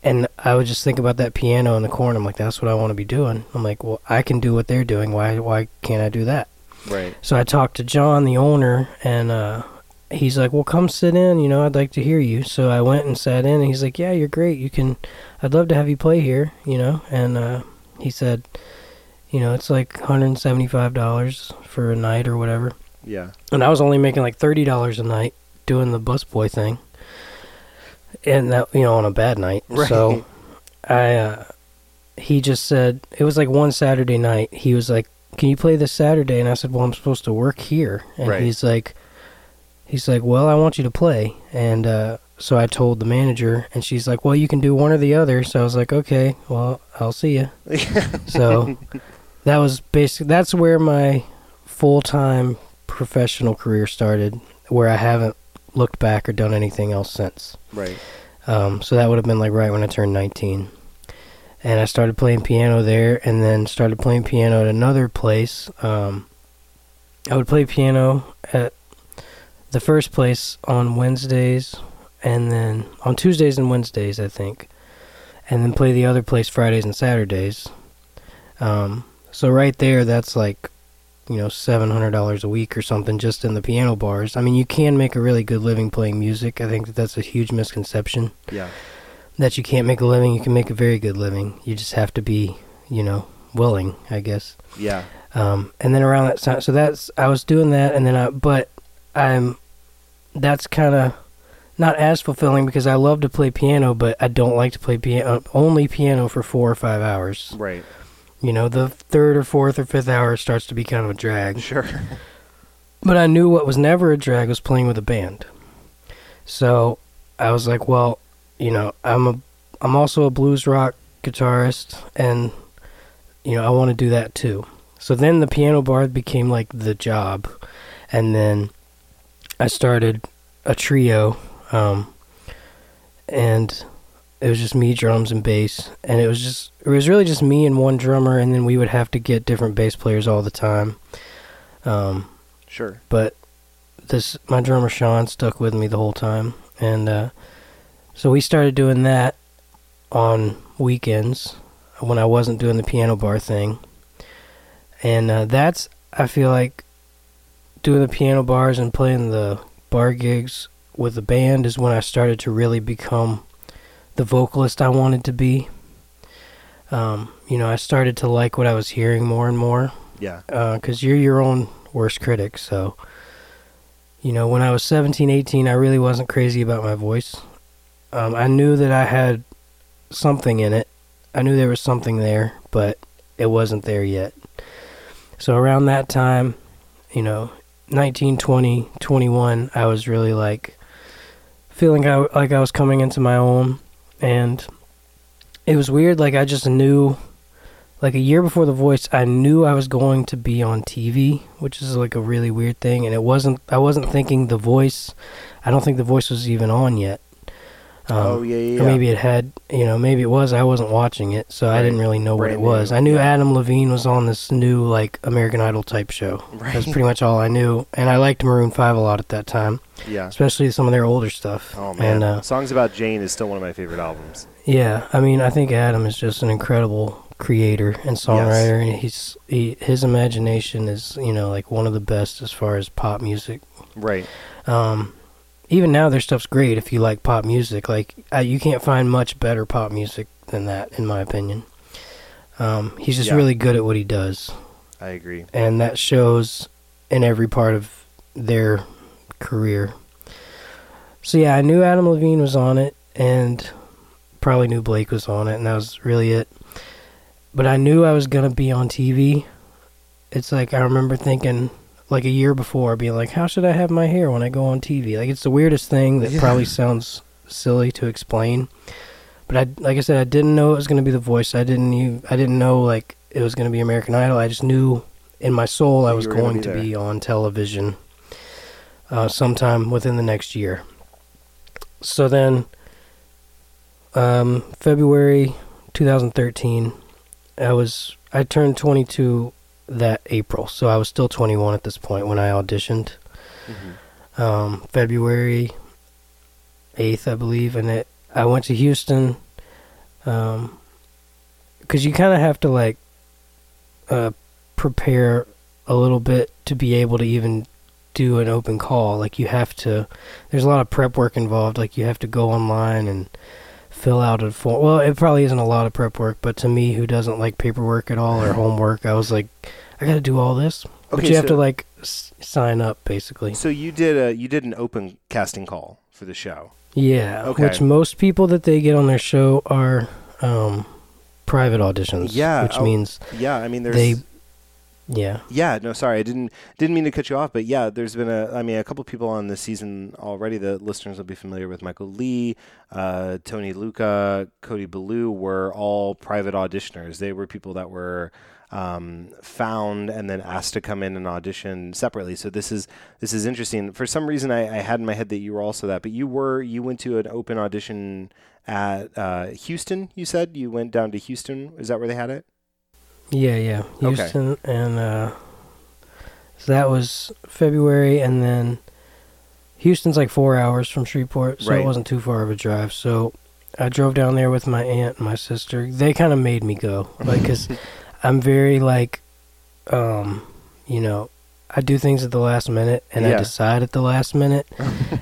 And I would just think about that piano in the corner. I'm like, that's what I want to be doing. I'm like, well, I can do what they're doing. Why, why can't I do that? Right. So I talked to John, the owner, and uh, he's like, "Well, come sit in. You know, I'd like to hear you." So I went and sat in, and he's like, "Yeah, you're great. You can. I'd love to have you play here. You know." And uh, he said, "You know, it's like 175 dollars for a night or whatever." Yeah. And I was only making like thirty dollars a night doing the busboy thing, and that you know on a bad night. Right. So I, uh, he just said it was like one Saturday night. He was like, "Can you play this Saturday?" And I said, "Well, I'm supposed to work here." And Right. he's like, he's like, "Well, I want you to play." And uh, so I told the manager, and she's like, "Well, you can do one or the other." So I was like, "Okay, well, I'll see you." So that was basically That's where my full time professional career started, where I haven't looked back or done anything else since. right. Um, so that would have been like right when I turned 19. And I started playing piano there, and then started playing piano at another place. Um, I would play piano at the first place on Wednesdays, and then on Tuesdays and Wednesdays, I think, and then play the other place Fridays and Saturdays. Um, so right there, that's like, you know, seven hundred dollars a week or something just in the piano bars. I mean, you can make a really good living playing music. I think that that's a huge misconception Yeah. That you can't make a living. You can make a very good living. You just have to be, you know, willing, I guess. Yeah. Um, and then around that time, so that's I was doing that, and then I, but I'm, that's kind of not as fulfilling because I love to play piano, but I don't like to play piano only piano for four or five hours. Right. You know, the third or fourth or fifth hour starts to be kind of a drag. Sure. But I knew what was never a drag was playing with a band. So I was like, well, you know, I'm a I'm also a blues rock guitarist and you know, I want to do that too. So then the piano bar became like the job. And then I started a trio um and it was just me drums and bass and it was just it was really just me and one drummer and then we would have to get different bass players all the time. Um Sure. but this my drummer Sean stuck with me the whole time, and uh, so we started doing that on weekends when I wasn't doing the piano bar thing. And uh, that's, I feel like, doing the piano bars and playing the bar gigs with the band is when I started to really become the vocalist I wanted to be. Um, you know, I started to like what I was hearing more and more Yeah. because you're your own worst critic. So, you know, when I was 17, 18, I really wasn't crazy about my voice. Um, I knew that I had something in it. I knew there was something there, but it wasn't there yet. So around that time, you know, 19, 20, 21, I was really like feeling like I was coming into my own. And it was weird. Like, I just knew like a year before the voice i knew i was going to be on tv which is like a really weird thing and it wasn't i wasn't thinking the voice i don't think the voice was even on yet um, oh yeah, yeah. maybe it had you know maybe it was i wasn't watching it so i didn't really know what it was i knew yeah. adam levine was on this new like american idol type show Right. that's pretty much all i knew and i liked maroon 5 a lot at that time yeah. especially some of their older stuff Oh man, and uh, songs about Jane is still one of my favorite albums. yeah, I mean, I think Adam is just an incredible creator and songwriter, and he's he, his imagination is you know like one of the best as far as pop music. Right. Um, even now, their stuff's great if you like pop music. Like uh, you can't find much better pop music than that, in my opinion. Um, he's just Yeah. really good at what he does, I agree. and that shows in every part of their career. So yeah, I knew Adam Levine was on it, and probably knew Blake was on it, and that was really it. But I knew I was gonna be on TV. It's like I remember thinking, like a year before, being like, "How should I have my hair when I go on TV?" Like it's the weirdest thing that Yeah. probably sounds silly to explain. But I, like I said, I didn't know it was gonna be The Voice. I didn't, even, I didn't know like it was gonna be American Idol. I just knew in my soul I was going be to be on television uh, sometime within the next year. So then, um, February 2013, I was I turned 22 that April, so I was still 21 at this point when I auditioned. hmm Um, February 8th, I believe, and it I went to Houston. Um, because you kind of have to like uh prepare a little bit to be able to even do an open call like you have to there's a lot of prep work involved like you have to go online and fill out a form well it probably isn't a lot of prep work but to me who doesn't like paperwork at all or homework i was like i gotta do all this but Okay, you have so- to like s- sign up basically So you did a you did an open casting call for the show. yeah Okay. which most people that they get on their show are um private auditions Yeah, which oh, means Yeah, I mean there's they yeah Yeah, no, sorry, I didn't didn't mean to cut you off, but yeah, there's been a, I mean, a couple people on this season already. The listeners will be familiar with Michael Lee, uh, Tony Lucca, Cody Belew were all private auditioners. They were people that were um, found and then asked to come in and audition separately. So this is this is interesting. For some reason, I, I had in my head that you were also that, but you were you went to an open audition at uh, Houston. You said you went down to Houston. Is that where they had it? Yeah, yeah. Okay. Houston and uh so that was February and then Houston's like 4 hours from Shreveport, so Right. it wasn't too far of a drive. So I drove down there with my aunt and my sister. They kind of made me go. Like cuz I'm very like um you know, I do things at the last minute and Yeah. I decide at the last minute.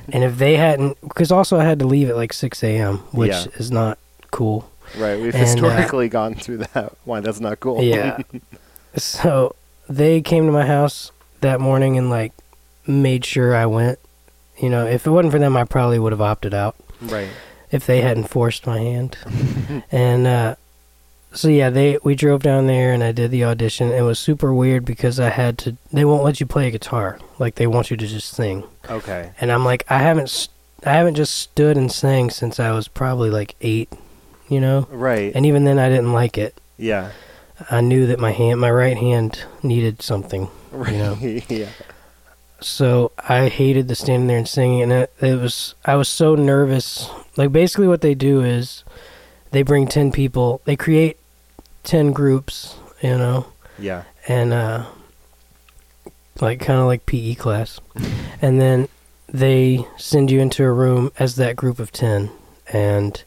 and if they hadn't because also I had to leave at like 6 a.m., which Yeah. is not cool. Right, we've And, uh, historically gone through that. Why that's not cool. Yeah. so they came to my house that morning and like made sure I went. You know, if it wasn't for them, I probably would have opted out right. if they hadn't forced my hand. and uh, so yeah, they we drove down there and I did the audition. It was super weird because I had to. They won't let you play a guitar. Like they want you to just sing. Okay. And I'm like, I haven't. I haven't just stood and sang since I was probably like eight. You know. Right. And even then, I didn't like it. yeah. I knew that my hand, my right hand, needed something. Right. know. yeah. So I hated the standing there and singing, and it, it was I was so nervous. Like basically, what they do is they bring ten people, they create ten groups, you know, Yeah. and uh, like kind of like PE class, and then they send you into a room as that group of ten, and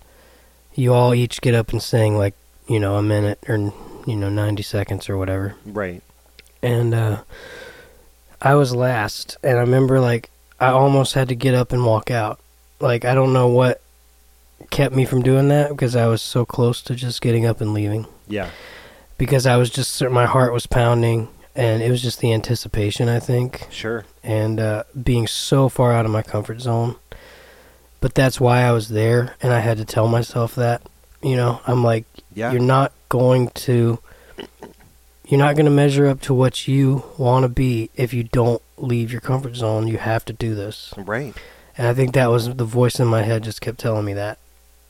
you all each get up and sing like you know a minute or you know 90 seconds or whatever Right. and uh i was last and i remember like i almost had to get up and walk out like i don't know what kept me from doing that because i was so close to just getting up and leaving Yeah. because i was just my heart was pounding and it was just the anticipation i think Sure. and uh, being so far out of my comfort zone. But that's why I was there, and I had to tell myself that. You know, I'm like, Yeah. you're not going to, you're not going to measure up to what you want to be if you don't leave your comfort zone. You have to do this, Right. and I think that was the voice in my head just kept telling me that.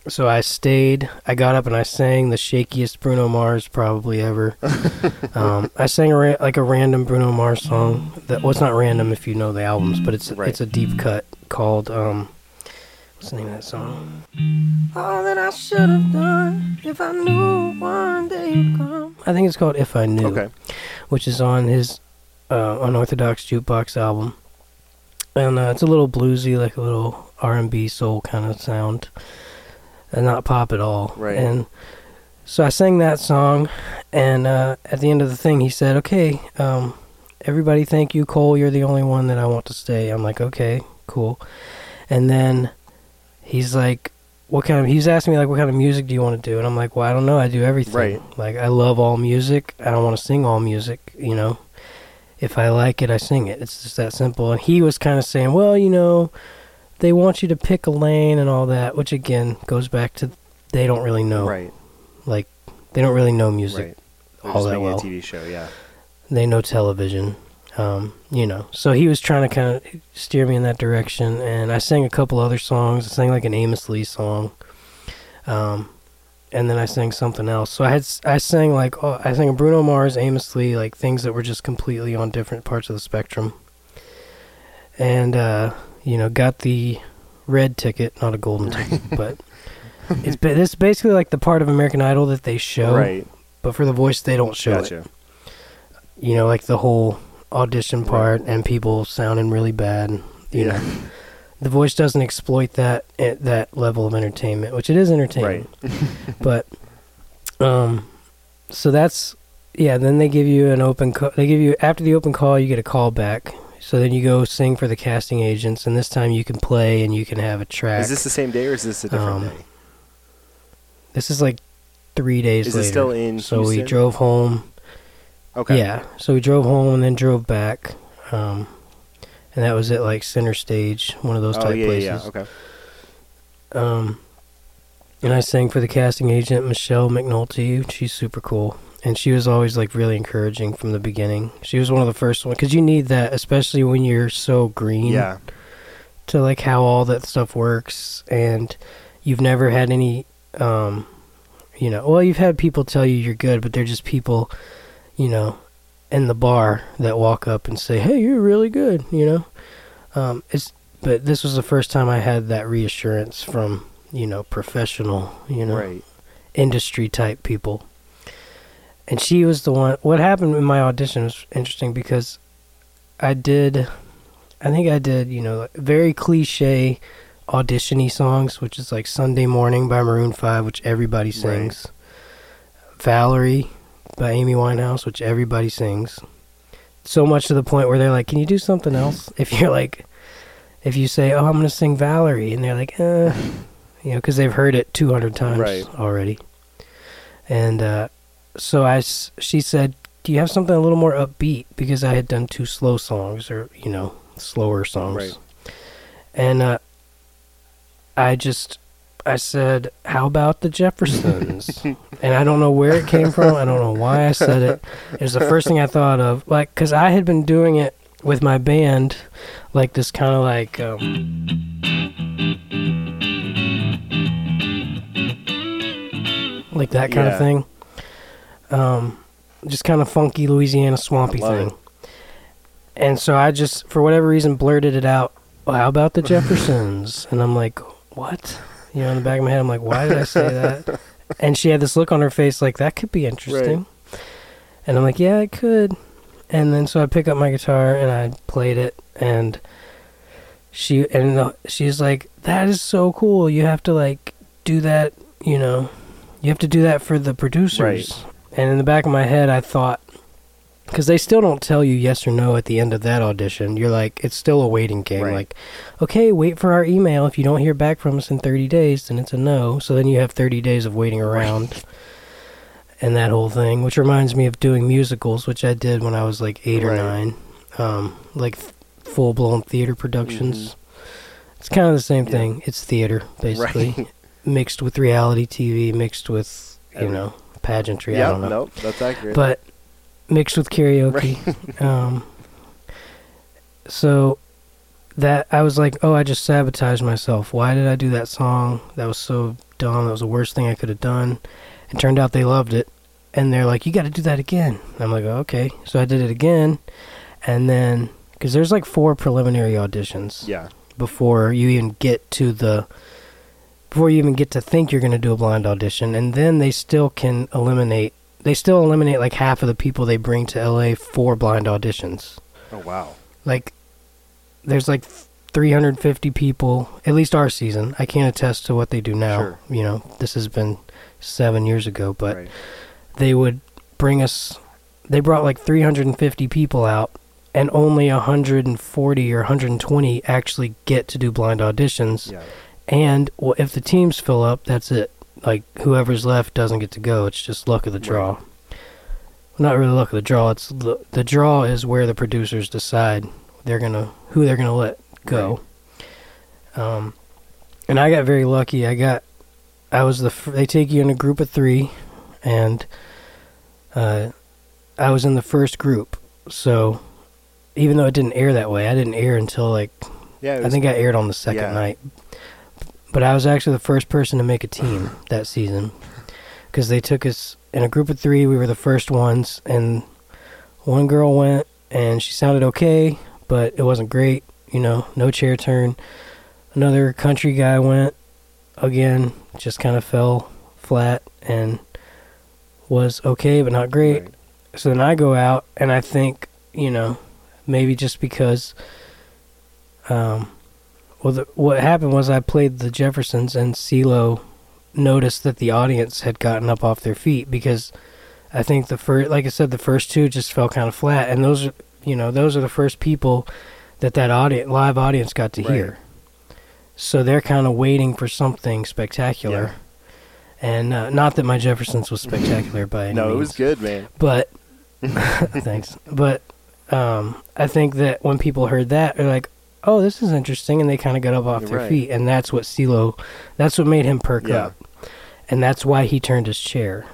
So I stayed. I got up and I sang the shakiest Bruno Mars probably ever. um, I sang a ra- like a random Bruno Mars song. That was not random if you know the albums, but it's Right. it's a deep cut called um, what's the name of that song? All that I should have done if I knew one day you'd come. I think it's called If I Knew Okay. which is on his uh, unorthodox jukebox album, and uh, it's a little bluesy, like a little R and B soul kind of sound, and not pop at all. Right. And so I sang that song, and uh, at the end of the thing, he said, "Okay, um, everybody, thank you, Cole. You're the only one that I want to stay." I'm like, "Okay, cool," and then he's like. What kind of? He's asking me like, "What kind of music do you want to do?" And I'm like, "Well, I don't know. I do everything. Right. Like, I love all music. I don't want to sing all music. You know, if I like it, I sing it. It's just that simple." And he was kind of saying, "Well, you know, they want you to pick a lane and all that," which again goes back to they don't really know. Right. Like, they don't really know music. Right. They're all that well. a TV show. Yeah. They know television. Um, you know, so he was trying to kind of steer me in that direction, and I sang a couple other songs. I sang like an Amos Lee song, um, and then I sang something else. So I had I sang like oh, I sang a Bruno Mars, Amos Lee, like things that were just completely on different parts of the spectrum, and uh, you know, got the red ticket, not a golden ticket, but it's ba- this is basically like the part of American Idol that they show, Right. but for the voice they don't show it you know, like the whole audition part and people sounding really bad. You Yeah. know, the voice doesn't exploit that at that level of entertainment, which it is entertainment. but, um, so that's yeah. Then they give you an open. Co- they give you after the open call, you get a call back. So then you go sing for the casting agents, and this time you can play and you can have a track. Is this the same day or is this a different Um, day? This is like three days Is later. it still in so we drove home. Okay. Yeah. So we drove home and then drove back. Um, and that was at like center stage, one of those Oh type yeah, places. yeah, yeah. Okay. Um, and I sang for the casting agent, Michelle McNulty. She's super cool. And she was always like really encouraging from the beginning. She was one of the first ones because you need that, especially when you're so green Yeah. to like how all that stuff works and you've never had any um you know well you've had people tell you you're good but they're just people you know in the bar that walk up and say hey you're really good you know um it's but this was the first time i had that reassurance from you know professional you know Right. industry type people. And she was the one. What happened in my audition was interesting because I did, I think I did, you know, very cliche auditiony songs, which is like Sunday Morning by Maroon 5, which everybody Right. sings. Valerie by Amy Winehouse, which everybody sings. So much to the point where they're like, "Can you do something else?" If you're like, if you say, "Oh, I'm gonna sing Valerie," and they're like, "Uh," you know, because they've heard it 200 times Right. already. And uh, so I, she said, "Do you have something a little more upbeat?" Because I had done two slow songs, or you know, slower songs. Right. And uh, I just, I said, "How about the Jeffersons?" and I don't know where it came from. I don't know why I said it. It was the first thing I thought of, like, because I had been doing it with my band, like this kind of like. Um, like that kind Yeah. of thing. Um, just kind of funky Louisiana swampy thing. it. And so I just, for whatever reason, blurted it out. Well, how about the Jeffersons? and I'm like, what? You know, in the back of my head, I'm like, why did I say that? and she had this look on her face, like that could be interesting. And I'm like, yeah, it could. And then so I pick up my guitar and I played it, and she and the, she's like, that is so cool. You have to like do that, you know, you have to do that for the producers. And in the back of my head, I thought, because they still don't tell you yes or no at the end of that audition. You're like, it's still a waiting game. Right. Like, okay, wait for our email. If you don't hear back from us in 30 days, then it's a no. So then you have 30 days of waiting around. And that whole thing, which reminds me of doing musicals, which I did when I was like eight or nine, um, like full blown theater productions. It's kind of the same Mm-hmm. Yeah. thing. It's theater, basically, Right. mixed with reality TV, mixed with you Every- know pageantry. I don't know, nope, that's accurate. but mixed with karaoke. um, so that I was like, oh, I just sabotaged myself. Why did I do that song? That was so dumb. That was the worst thing I could have done. It turned out they loved it, and they're like, you got to do that again. I'm like, oh, okay. So I did it again, and then because there's like four preliminary auditions yeah, before you even get to the before you even get to think you're going to do a blind audition and then they still can eliminate they still eliminate like half of the people they bring to LA for blind auditions. Oh wow, like there's like 350 people at least our season. I can't attest to what they do now. Sure. you know this has been 7 years ago but right. they would bring us they brought like 350 people out and only 140 or 120 actually get to do blind auditions. Yeah, and well, if the teams fill up that's it. Like whoever's left doesn't get to go. It's just luck of the draw. Not really luck of the draw. It's the, the draw is where the producers decide they're gonna who they're gonna let go. Um and i got very lucky. I got i was the fir- they take you in a group of three and uh i was in the first group. So even though it didn't air that way i didn't air until like yeah. I think I aired on the second yeah. night. But I was actually the first person to make a team that season because they took us in a group of three. We were the first ones, and one girl went and she sounded okay, but it wasn't great. You know, no chair turn. Another country guy went again, just kind of fell flat and was okay, but not great. Right. So then I go out and I think, you know, maybe just because um well the, what happened was I played the Jeffersons and CeeLo noticed that the audience had gotten up off their feet because I think the first like I said the first two just fell kind of flat and those are you know those are the first people that that audience live audience got to Right. hear. So they're kind of waiting for something spectacular. And uh, not that my Jeffersons was spectacular by any No, it was good, man. but thanks but um i think that when people heard that they're like oh this is interesting and they kind of got up off You're their right. feet and that's what CeeLo that's what made him perk Yeah. up and that's why he turned his chair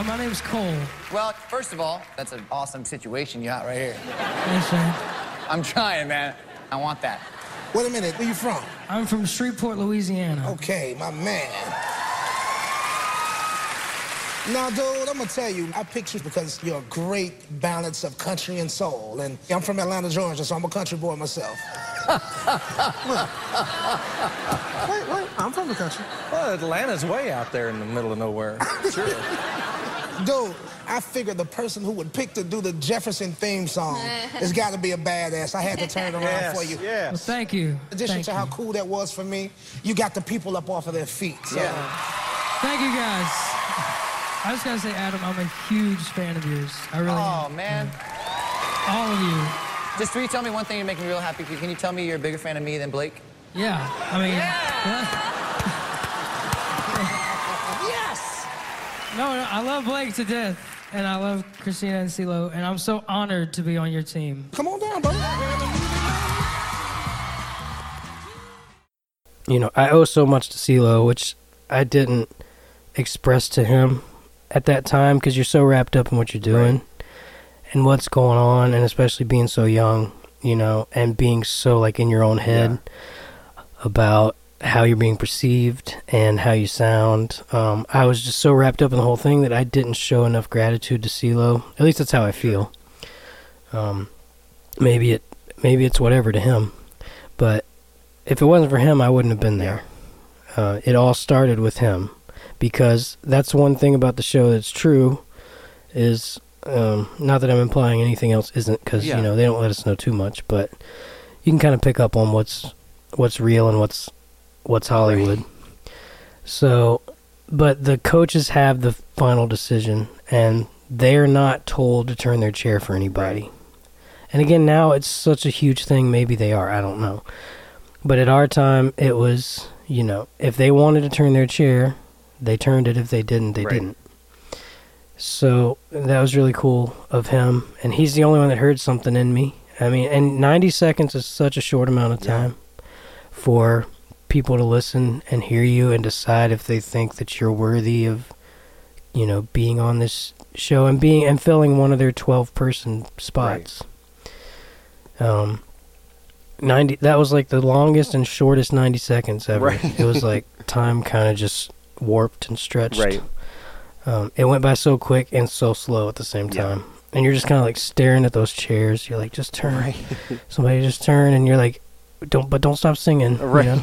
Uh, my name's Cole. Well, first of all, that's an awesome situation you got right here. Thanks, man. I'm trying, man. I want that. Wait a minute, where you from? I'm from Shreveport, Louisiana. Okay, my man. Now, dude, I'm gonna tell you, I picked you because you're a great balance of country and soul. And I'm from Atlanta, Georgia, so I'm a country boy myself. wait, wait, I'm from the country. Well, Atlanta's way out there in the middle of nowhere. Sure. Dude, I figured the person who would pick to do the Jefferson theme song has got to be a badass. I had to turn it around for you. Yes. Well, thank you. In addition Thank to you. how cool that was for me, you got the people up off of their feet. So, Thank you guys. I just gotta say, Adam, I'm a huge fan of yours. I really Oh, am. man. Mm-hmm. All of you. Just will you tell me one thing you're making me real happy? Can you tell me you're a bigger fan of me than Blake? Yeah. I mean, yeah. Yes! No, no, I love Blake to death, and I love Christina and CeeLo, and I'm so honored to be on your team. come on down, brother. you know, I owe so much to CeeLo, which I didn't express to him at that time because you're so wrapped up in what you're doing and what's going on, and especially being so young, you know, and being so like in your own head about how you're being perceived and how you sound. Um, I was just so wrapped up in the whole thing that I didn't show enough gratitude to CeeLo. At least that's how I feel. Um, maybe it, maybe it's whatever to him, but if it wasn't for him, I wouldn't have been there. Uh, it all started with him because that's one thing about the show that's true is um, not that I'm implying anything else isn't because Yeah. you know they don't let us know too much, but you can kind of pick up on what's what's real and what's what's Hollywood. So, but the coaches have the final decision, and they're not told to turn their chair for anybody. And again, now it's such a huge thing. Maybe they are. I don't know. But at our time, it was, you know, if they wanted to turn their chair, they turned it. If they didn't, they Right. didn't. So that was really cool of him. And he's the only one that heard something in me. I mean, and 90 seconds is such a short amount of Yeah. time for people to listen and hear you and decide if they think that you're worthy of, you know, being on this show and being and filling one of their 12 person spots. Um, 90 that was like the longest and shortest 90 seconds ever Right. it was like time kind of just warped and stretched Right. um, it went by so quick and so slow at the same time. Yeah. time and you're just kind of like staring at those chairs you're like just turn Right. somebody just turn and you're like don't but don't stop singing you Right. know?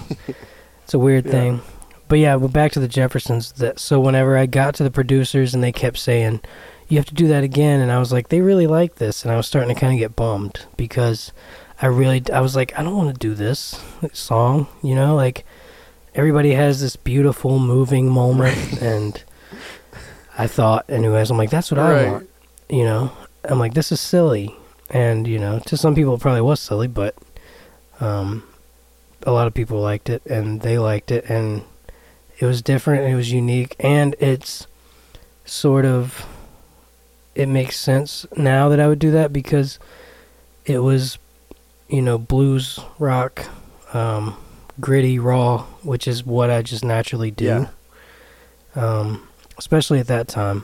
it's a weird Yeah. thing but yeah but back to the jeffersons that so whenever i got to the producers and they kept saying you have to do that again and i was like they really like this and i was starting to kind of get bummed because i really i was like i don't want to do this song you know like everybody has this beautiful moving moment and i thought anyways i'm like that's what Right. i want you know i'm like this is silly and you know to some people it probably was silly but um a lot of people liked it and they liked it and it was different and it was unique and it's sort of it makes sense now that I would do that because it was you know blues rock um gritty raw which is what I just naturally do Yeah. um especially at that time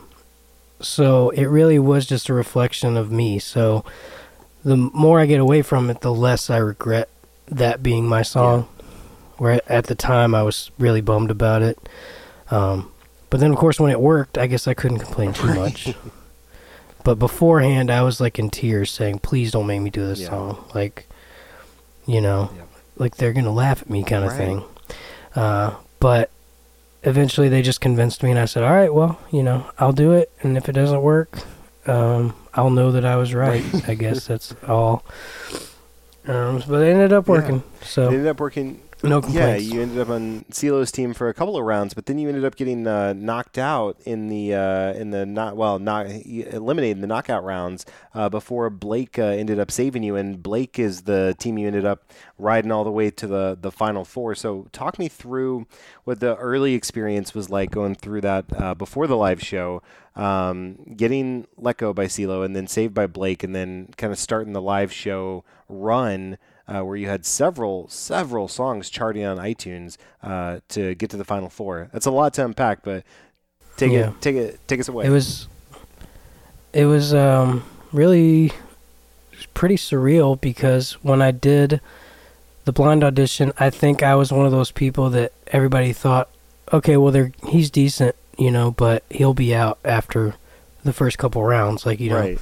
so it really was just a reflection of me so the more I get away from it the less I regret that being my song. Where at the time I was really bummed about it. Um but then of course when it worked I guess I couldn't complain too much. But beforehand I was like in tears saying please don't make me do this Yeah. song. Like you know Yep. like they're gonna laugh at me kind of Right. thing. Uh but eventually they just convinced me and I said all right well you know I'll do it and if it doesn't work um I'll know that I was right I guess that's all um but it ended up Yeah. working It so ended up working. no complaints. Yeah, you ended up on CeeLo's team for a couple of rounds, but then you ended up getting uh, knocked out in the uh, in the not well not eliminated in the knockout rounds uh, before Blake uh, ended up saving you, and Blake is the team you ended up riding all the way to the the final four. So talk me through what the early experience was like going through that uh, before the live show. Um, getting let go by CeeLo and then saved by Blake, and then kind of starting the live show run uh, where you had several several songs charting on iTunes uh, to get to the final four. That's a lot to unpack, but take Yeah. it take it take us away. It was it was um really pretty surreal because when I did the blind audition, I think I was one of those people that everybody thought, okay, well they're he's decent, you know, but he'll be out after the first couple rounds like you know. right.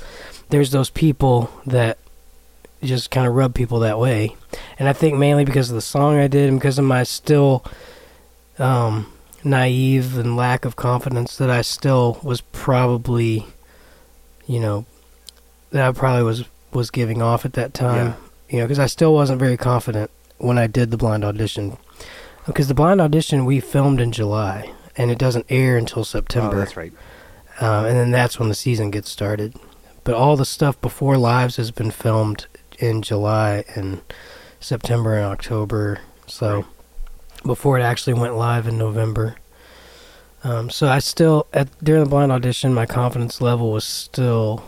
There's those people that just kind of rub people that way. And I think mainly because of the song I did and because of my still um, naive and lack of confidence that I still was probably you know, that I probably was was giving off at that time. You know, because I still wasn't very confident when I did the blind audition. Because the blind audition we filmed in July, and it doesn't air until September. Oh, that's right. um, and then that's when the season gets started. But all the stuff before Lives has been filmed in July and September and October. So Right. before it actually went live in November. Um, so I still at during the blind audition, my confidence level was still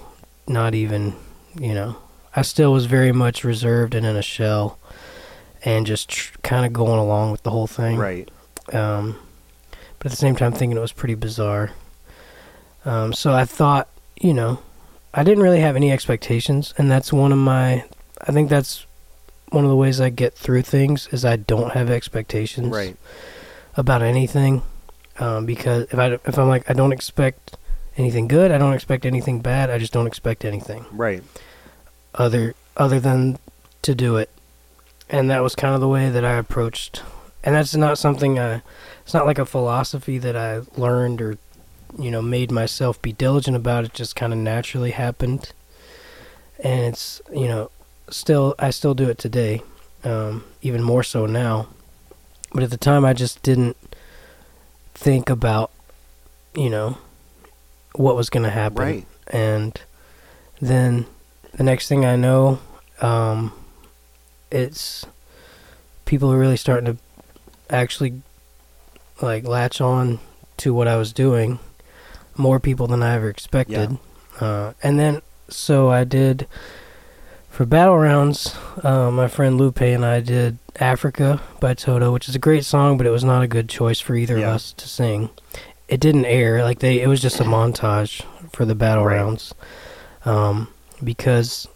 not even, you know, I still was very much reserved and in a shell, and just tr- kind of going along with the whole thing Right. um, but at the same time thinking it was pretty bizarre. Um, so I thought, you know, I didn't really have any expectations, and that's one of my. I think that's one of the ways I get through things is I don't have expectations Right. about anything, um, because if I if I'm like I don't expect anything good, I don't expect anything bad, I just don't expect anything Right. other other than to do it and that was kind of the way that i approached and that's not something i it's not like a philosophy that i learned or you know made myself be diligent about it just kind of naturally happened and it's you know still i still do it today um, even more so now but at the time i just didn't think about you know what was going to happen Right. and then the next thing I know, um, it's people are really starting to actually like latch on to what I was doing. More people than I ever expected. Uh, and then, so I did for battle rounds. Uh, my friend Lupe and I did "Africa" by Toto, which is a great song, but it was not a good choice for either Yeah. of us to sing. It didn't air like they. It was just a montage for the battle Right. rounds, um, because,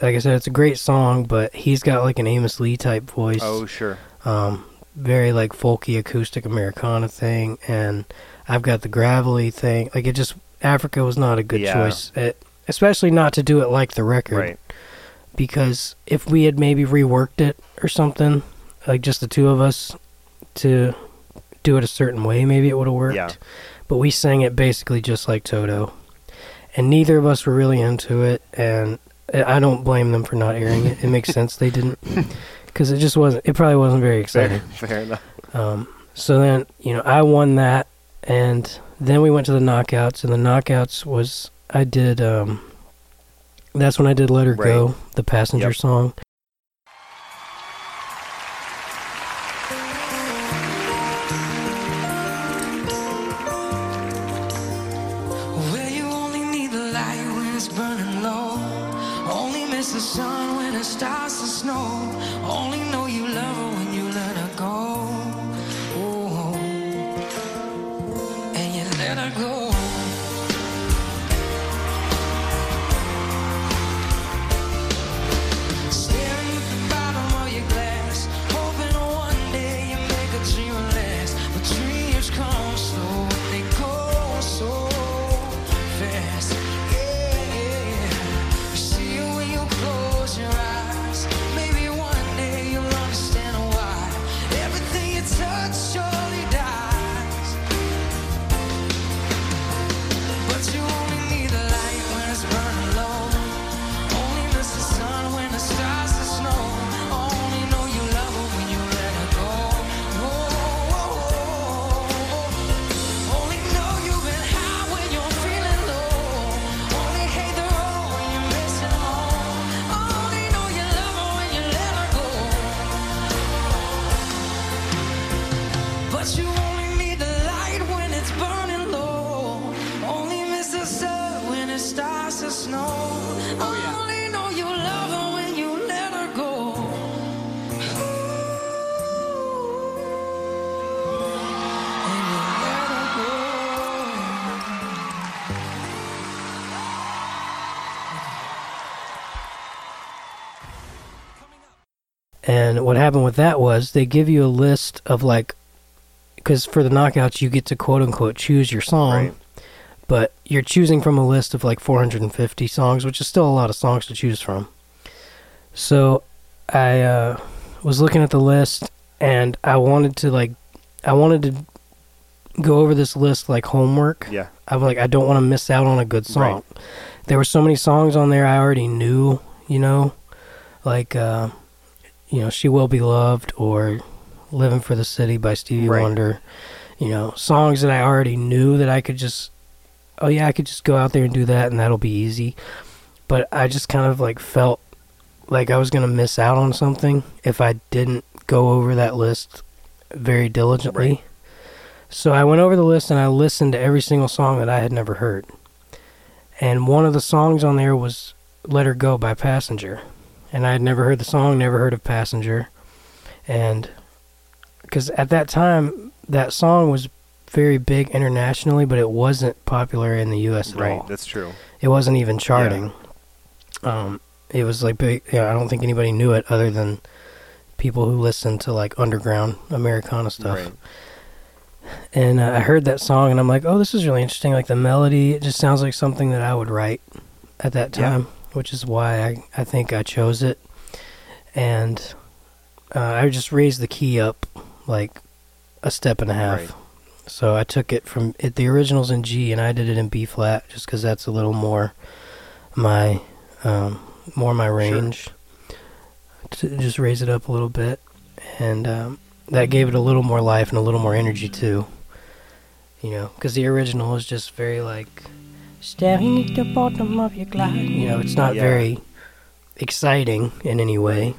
like I said, it's a great song, but he's got like an Amos Lee type voice Oh, sure. um, very like folky acoustic Americana thing, and I've got the gravelly thing. Like it just Africa was not a good Yeah. choice, it, especially not to do it like the record. Right. Because if we had maybe reworked it or something, like just the two of us, to do it a certain way, maybe it would have worked. Yeah. But we sang it basically just like Toto, and neither of us were really into it, and I don't blame them for not airing it. It makes sense they didn't, because it just wasn't. It probably wasn't very Fair, exciting. fair enough. Um, so then, you know, I won that, and then we went to the knockouts, and the knockouts was I did. Um, that's when I did "Let Her Go," the passenger Yep. song. They give you a list of like, because for the knockouts you get to quote unquote choose your song, Right. but you're choosing from a list of like 450 songs, which is still a lot of songs to choose from. So I uh, was looking at the list and I wanted to like, I wanted to go over this list like homework. Yeah. I'm like, I don't want to miss out on a good song. there were so many songs on there I already knew, you know, like uh, you know, She Will Be Loved or Living for the City by Stevie Right. Wonder. You know, songs that I already knew that I could just oh yeah, I could just go out there and do that and that'll be easy. But I just kind of like felt like I was going to miss out on something if I didn't go over that list very diligently. So I went over the list and I listened to every single song that I had never heard. And one of the songs on there was Let Her Go by Passenger. And I had never heard the song, never heard of Passenger. And because at that time, that song was very big internationally, but it wasn't popular in the U.S. at Right. all. That's true. It wasn't even charting. Um, it was like big. Yeah, I don't think anybody knew it other than people who listened to like underground Americana stuff. Right. And uh, I heard that song, and I'm like, oh, this is really interesting. Like the melody, it just sounds like something that I would write at that Yeah. Which is why I I think I chose it. And uh, I just raised the key up like a step and a half. Right. So I took it from it, the originals in G, and I did it in B flat, just because that's a little more my um, more my range. To just raise it up a little bit, and um, that gave it a little more life and a little more energy too. You know, because the original is just very like staring at the bottom of your glass. You know, it's not Yeah. very exciting in any way,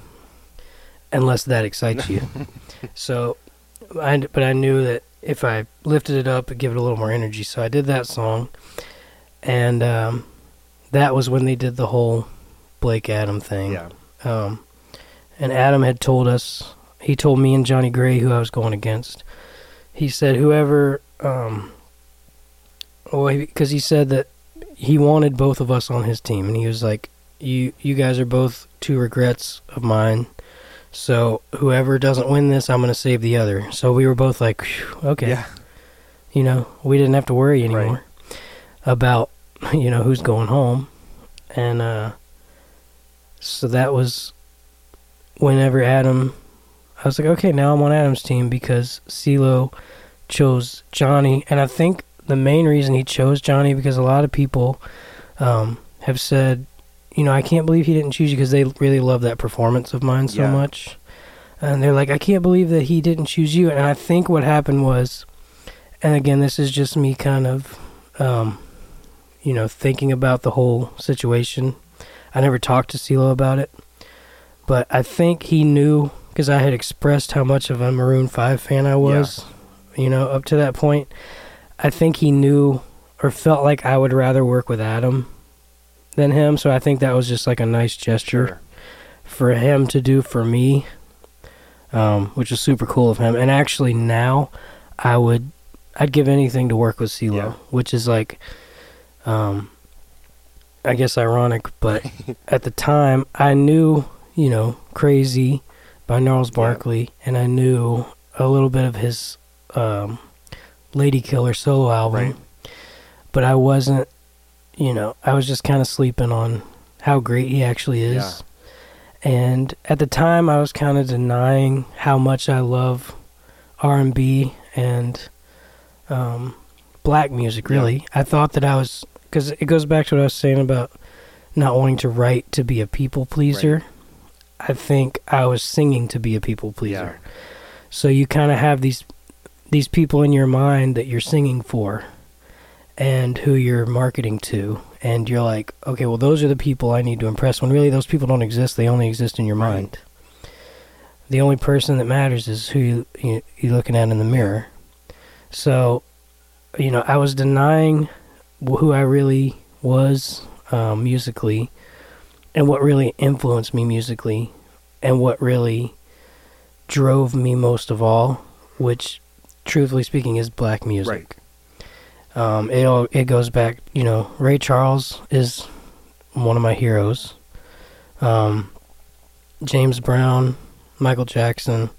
unless that excites you. so, I but I knew that if I lifted it up, it'd give it a little more energy. So I did that song, and um, that was when they did the whole Blake Adam thing. Yeah. Um, and Adam had told us, he told me and Johnny Gray, who I was going against, he said, whoever, um, well, because he said that he wanted both of us on his team. And he was like, you, you guys are both two regrets of mine. So whoever doesn't win this, I'm going to save the other. So we were both like, okay. Yeah. You know, we didn't have to worry Right. anymore about, you know, who's going home. And, uh, so that was whenever Adam, I was like, okay, now I'm on Adam's team because CeeLo chose Johnny, and I think the main reason he chose Johnny because a lot of people um, have said, you know, I can't believe he didn't choose you because they really love that performance of mine so Yeah. much, and they're like, I can't believe that he didn't choose you, and I think what happened was, and again, this is just me kind of, um, you know, thinking about the whole situation. I never talked to CeeLo about it, but I think he knew because I had expressed how much of a Maroon Five fan I was, you know, up to that point. I think he knew or felt like I would rather work with Adam than him, so I think that was just like a nice gesture Sure. for him to do for me, um, which was super cool of him. And actually, now I would, I'd give anything to work with CeeLo, Yeah. which is like, um, I guess ironic, but at the time I knew, you know, Crazy by Gnarls Barkley, and I knew a little bit of his um, Lady Killer solo album, Right. but I wasn't, you know, I was just kind of sleeping on how great he actually is. And at the time, I was kind of denying how much I love R&B and um, black music. Yeah. Really, I thought that I was because it goes back to what I was saying about not wanting to write to be a people pleaser. I think I was singing to be a people pleaser. So you kind of have these these people in your mind that you're singing for and who you're marketing to and you're like, okay, well those are the people I need to impress when really those people don't exist, they only exist in your mind. The only person that matters is who you, you you're looking at in the mirror. So, you know, I was denying who I really was um, musically and what really influenced me musically and what really drove me most of all, which, truthfully speaking, is black music. Um, it all it goes back. You know, Ray Charles is one of my heroes. Um, James Brown, Michael Jackson.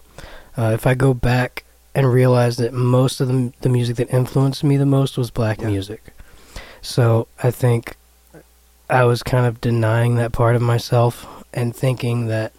Uh, if I go back and realize that most of the the music that influenced me the most was black Yeah. music, so I think I was kind of denying that part of myself and thinking that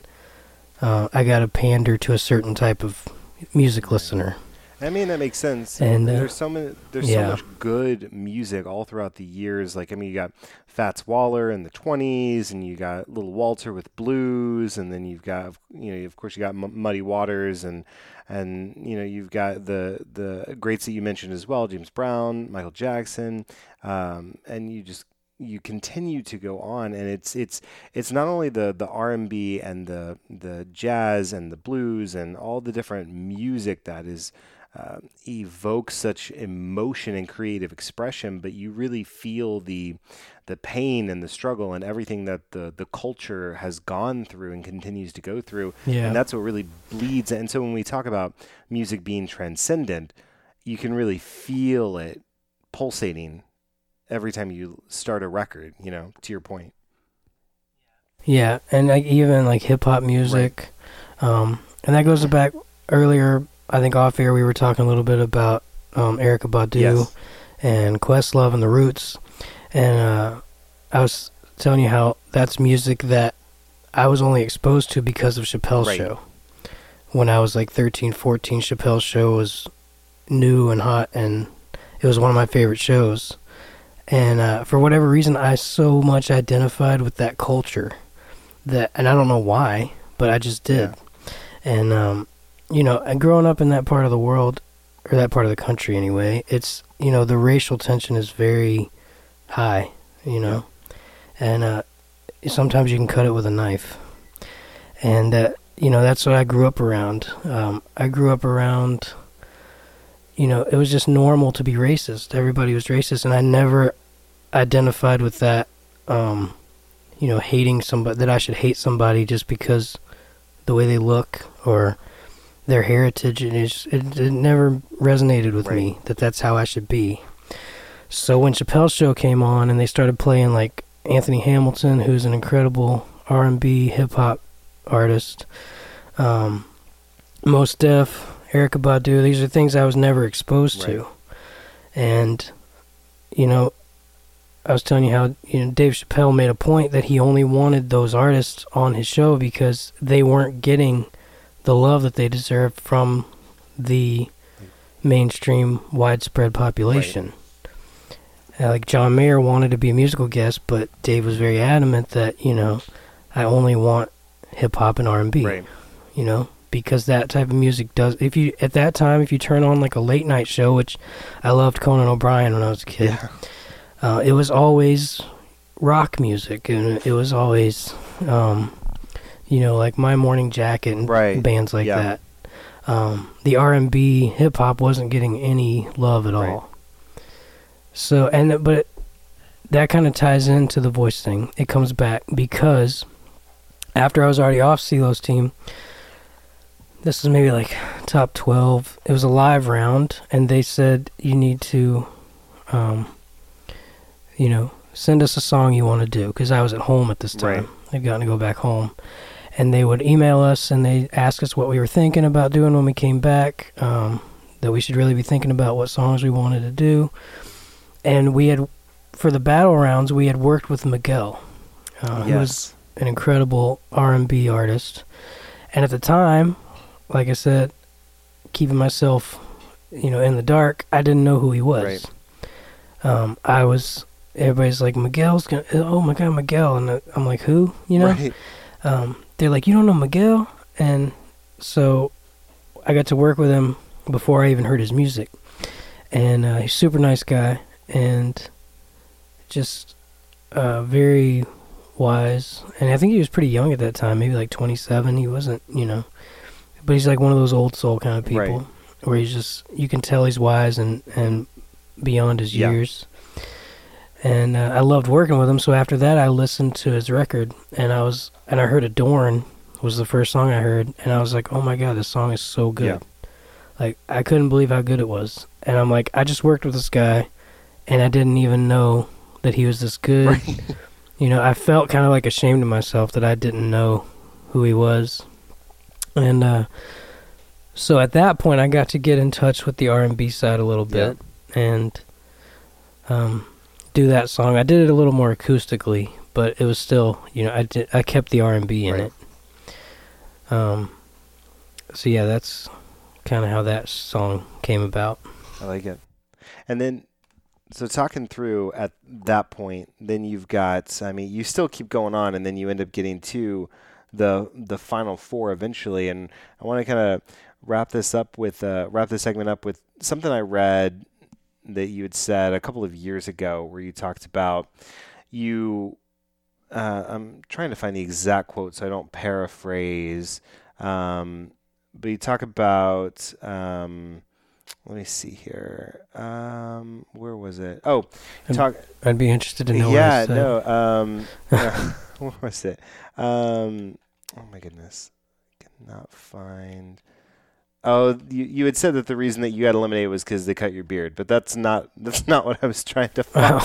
uh, I got to pander to a certain type of music listener. I mean, that makes sense. And, uh, there's so many, there's yeah. so much good music all throughout the years. Like, I mean, you got Fats Waller in the 20s, and you got Little Walter with blues, and then you've got, you know, of course, you got M- Muddy Waters, and and you know, you've got the the greats that you mentioned as well, James Brown, Michael Jackson, um, and you just you continue to go on and it's it's it's not only the the R&B and the the jazz and the blues and all the different music that is uh, evokes such emotion and creative expression, but you really feel the the pain and the struggle and everything that the the culture has gone through and continues to go through. Yeah. And that's what really bleeds. And so when we talk about music being transcendent, you can really feel it pulsating every time you start a record, you know, to your point. Yeah, and like even like hip hop music, um, and that goes back earlier. I think off air we were talking a little bit about um, Erykah Badu Yes. and Questlove and the Roots, and uh, I was telling you how that's music that I was only exposed to because of Chappelle's Right. show. When I was like 13, 14, Chappelle's show was new and hot, and it was one of my favorite shows. And uh, for whatever reason, I so much identified with that culture that, and I don't know why, but I just did. And um, you know, and growing up in that part of the world, or that part of the country anyway, it's you know the racial tension is very high, you know, and uh, sometimes you can cut it with a knife, and uh, you know that's what I grew up around. Um, I grew up around, you know, it was just normal to be racist. Everybody was racist, and I never identified with that. Um, you know, hating somebody that I should hate somebody just because the way they look or their heritage and it, it never resonated with me that that's how I should be. So when Chappelle's show came on and they started playing like Anthony Hamilton, who's an incredible R&B hip hop artist, um, Mos Def, Erykah Badu, these are things I was never exposed to, and you know, I was telling you how you know Dave Chappelle made a point that he only wanted those artists on his show because they weren't getting the love that they deserve from the mainstream widespread population. Uh, like John Mayer wanted to be a musical guest, but Dave was very adamant that you know I only want hip hop and R and B. Right. You know because that type of music does. If you at that time, if you turn on like a late night show, which I loved Conan O'Brien when I was a kid, uh, it was always rock music and it was always um, you know like my morning jacket and Right. bands like Yeah. that um, the r&b hip-hop wasn't getting any love at Right. all so and but that kind of ties into the voice thing it comes back because after i was already off CeeLo's team this is maybe like top 12 it was a live round and they said you need to um, you know, send us a song you want to do because I was at home at this time. Right. I'd gotten to go back home, and they would email us and they ask us what we were thinking about doing when we came back. Um, that we should really be thinking about what songs we wanted to do, and we had for the battle rounds we had worked with Miguel, uh, who was an incredible R and B artist, and at the time, like I said, keeping myself, you know, in the dark, I didn't know who he was Right. um, I was everybody's like Miguel's gonna oh my god Miguel and I'm like who you know Right. um, they're like you don't know Miguel? And so I got to work with him before I even heard his music. And uh, he's a super nice guy and just uh, very wise. And I think he was pretty young at that time maybe like 27 he wasn't you know but he's like one of those old soul kind of people Right. where he's just you can tell he's wise and and beyond his Yeah. years and uh, I loved working with him. So after that, I listened to his record, and I was and I heard "Adorn" was the first song I heard, and I was like, "Oh my god, this song is so good!" Yeah. Like I couldn't believe how good it was, and I'm like, I just worked with this guy, and I didn't even know that he was this good. You know, I felt kind of like ashamed of myself that I didn't know who he was, and uh, so at that point, I got to get in touch with the R and B side a little Yeah. bit, and um, do that song. I did it a little more acoustically, but it was still, you know, I did, I kept the R and B in Right. it. Um, so yeah, that's kind of how that song came about. I like it. And then, so talking through at that point, then you've got. I mean, you still keep going on, and then you end up getting to the the final four eventually. And I want to kind of wrap this up with uh, wrap this segment up with something I read that you had said a couple of years ago, where you talked about you. Uh, I'm trying to find the exact quote so I don't paraphrase. Um, but you talk about. Um, let me see here. Um, where was it? Oh, Um, talk. I'd be interested to know. yeah, I no. Um, uh, what was it? Um, oh my goodness, cannot find. Oh, you you had said that the reason that you got eliminated was because they cut your beard, but that's not that's not what I was trying to find.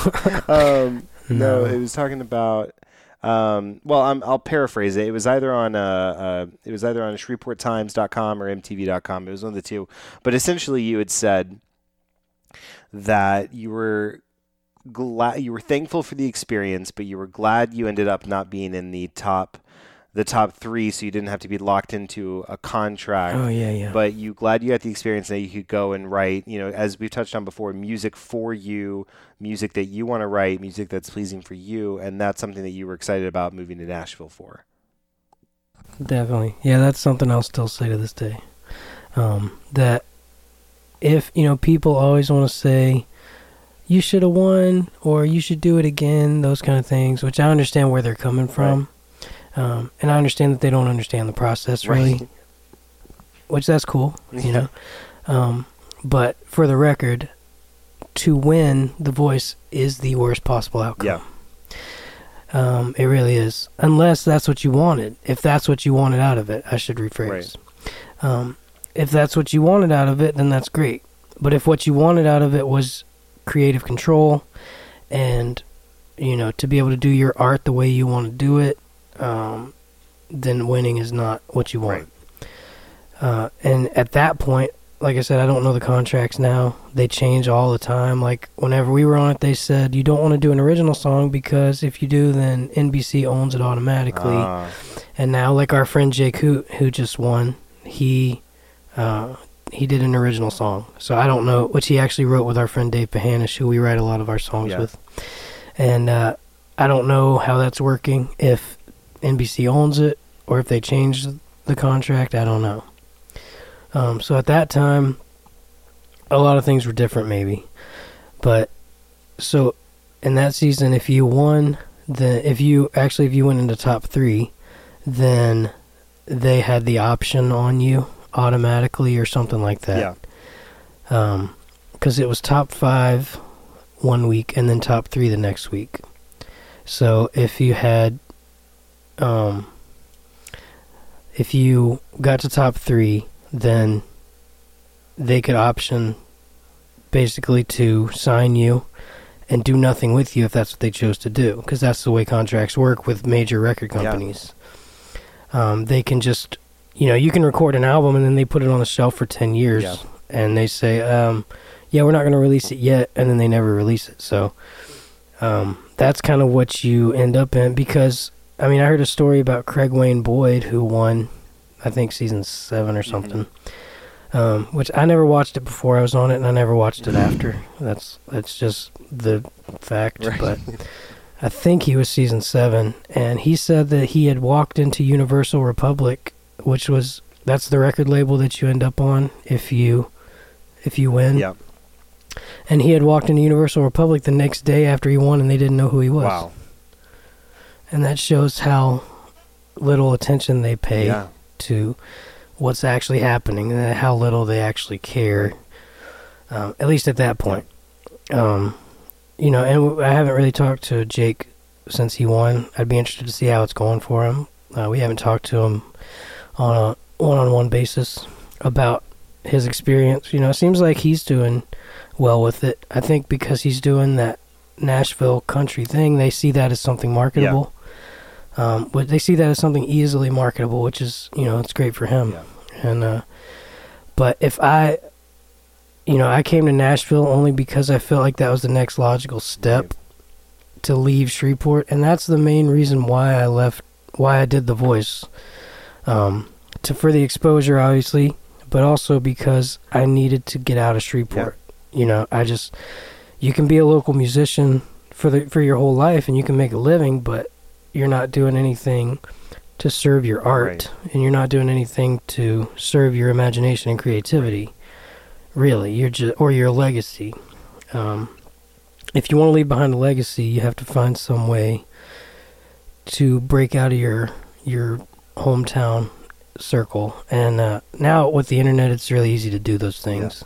um, no, No. it was talking about. Um, well, I'm, I'll paraphrase it. It was either on uh, uh, it was either on ShreveportTimes.com or MTV.com. It was one of the two. But essentially, you had said that you were glad you were thankful for the experience, but you were glad you ended up not being in the top the top three, so you didn't have to be locked into a contract Oh yeah, yeah. but you glad you had the experience that you could go and write you know as we've touched on before music for you music that you want to write music that's pleasing for you and that's something that you were excited about moving to nashville for Definitely. Yeah, that's something I'll still say to this day. Um, that if, you know, people always want to say, you should have won or you should do it again, those kind of things, which I understand where they're coming from. Um, and I understand that they don't understand the process really, Right. which that's cool, you know. Um, but for the record, to win The Voice is the worst possible outcome. yeah Um, it really is. Unless that's what you wanted. If that's what you wanted out of it, I should rephrase. Um, if that's what you wanted out of it, then that's great. But if what you wanted out of it was creative control and, you know, to be able to do your art the way you want to do it, um, then winning is not what you want. Uh, and at that point, like I said, I don't know the contracts now. They change all the time. Like whenever we were on it, they said you don't want to do an original song because if you do, then NBC owns it automatically. Ah, And now, like our friend Jake Hoot, who just won, he uh, he did an original song. So I don't know, which he actually wrote with our friend Dave Pahanish, who we write a lot of our songs Yeah. with. And uh, I don't know how that's working. If NBC owns it or if they changed the contract, I don't know. Um, so at that time, a lot of things were different, maybe. But so in that season, if you won, then if you actually if you went into top three, then they had the option on you automatically or something like that. yeah Um, because it was top five one week and then top three the next week. So if you had, um, if you got to top three, then they could option basically to sign you and do nothing with you if that's what they chose to do. Because that's the way contracts work with major record companies. Yeah. Um, they can just, you know, you can record an album and then they put it on the shelf for 10 years Yeah. and they say, um, yeah, we're not going to release it yet, and then they never release it. So um, that's kind of what you end up in because, I mean, I heard a story about Craig Wayne Boyd who won, I think, season seven or something. Um, which I never watched it before I was on it, and I never watched it after. That's that's just the fact. Right. But I think he was season seven, and he said that he had walked into Universal Republic, which was that's the record label that you end up on if you if you win. yeah And he had walked into Universal Republic the next day after he won, and they didn't know who he was. wow And that shows how little attention they pay yeah to what's actually happening and how little they actually care. Um, at least at that point. Um, you know, and i haven't really talked to Jake since he won. I'd be interested to see how it's going for him. Uh, we haven't talked to him on a one-on-one basis about his experience. You know, it seems like he's doing well with it. I think because he's doing that Nashville country thing, they see that as something marketable. Um, but they see that as something easily marketable, which is, you know, it's great for him. Yeah. And uh, but if I, you know, I came to Nashville only because I felt like that was the next logical step to leave Shreveport, and that's the main reason why I left, why I did the voice, um, to for the exposure, obviously, but also because I needed to get out of Shreveport. You know, I just you can be a local musician for the for your whole life and you can make a living, but you're not doing anything to serve your art and you're not doing anything to serve your imagination and creativity. Really, you're just or your legacy. Um, if you want to leave behind a legacy, you have to find some way to break out of your your hometown circle. And uh, now with the internet, it's really easy to do those things.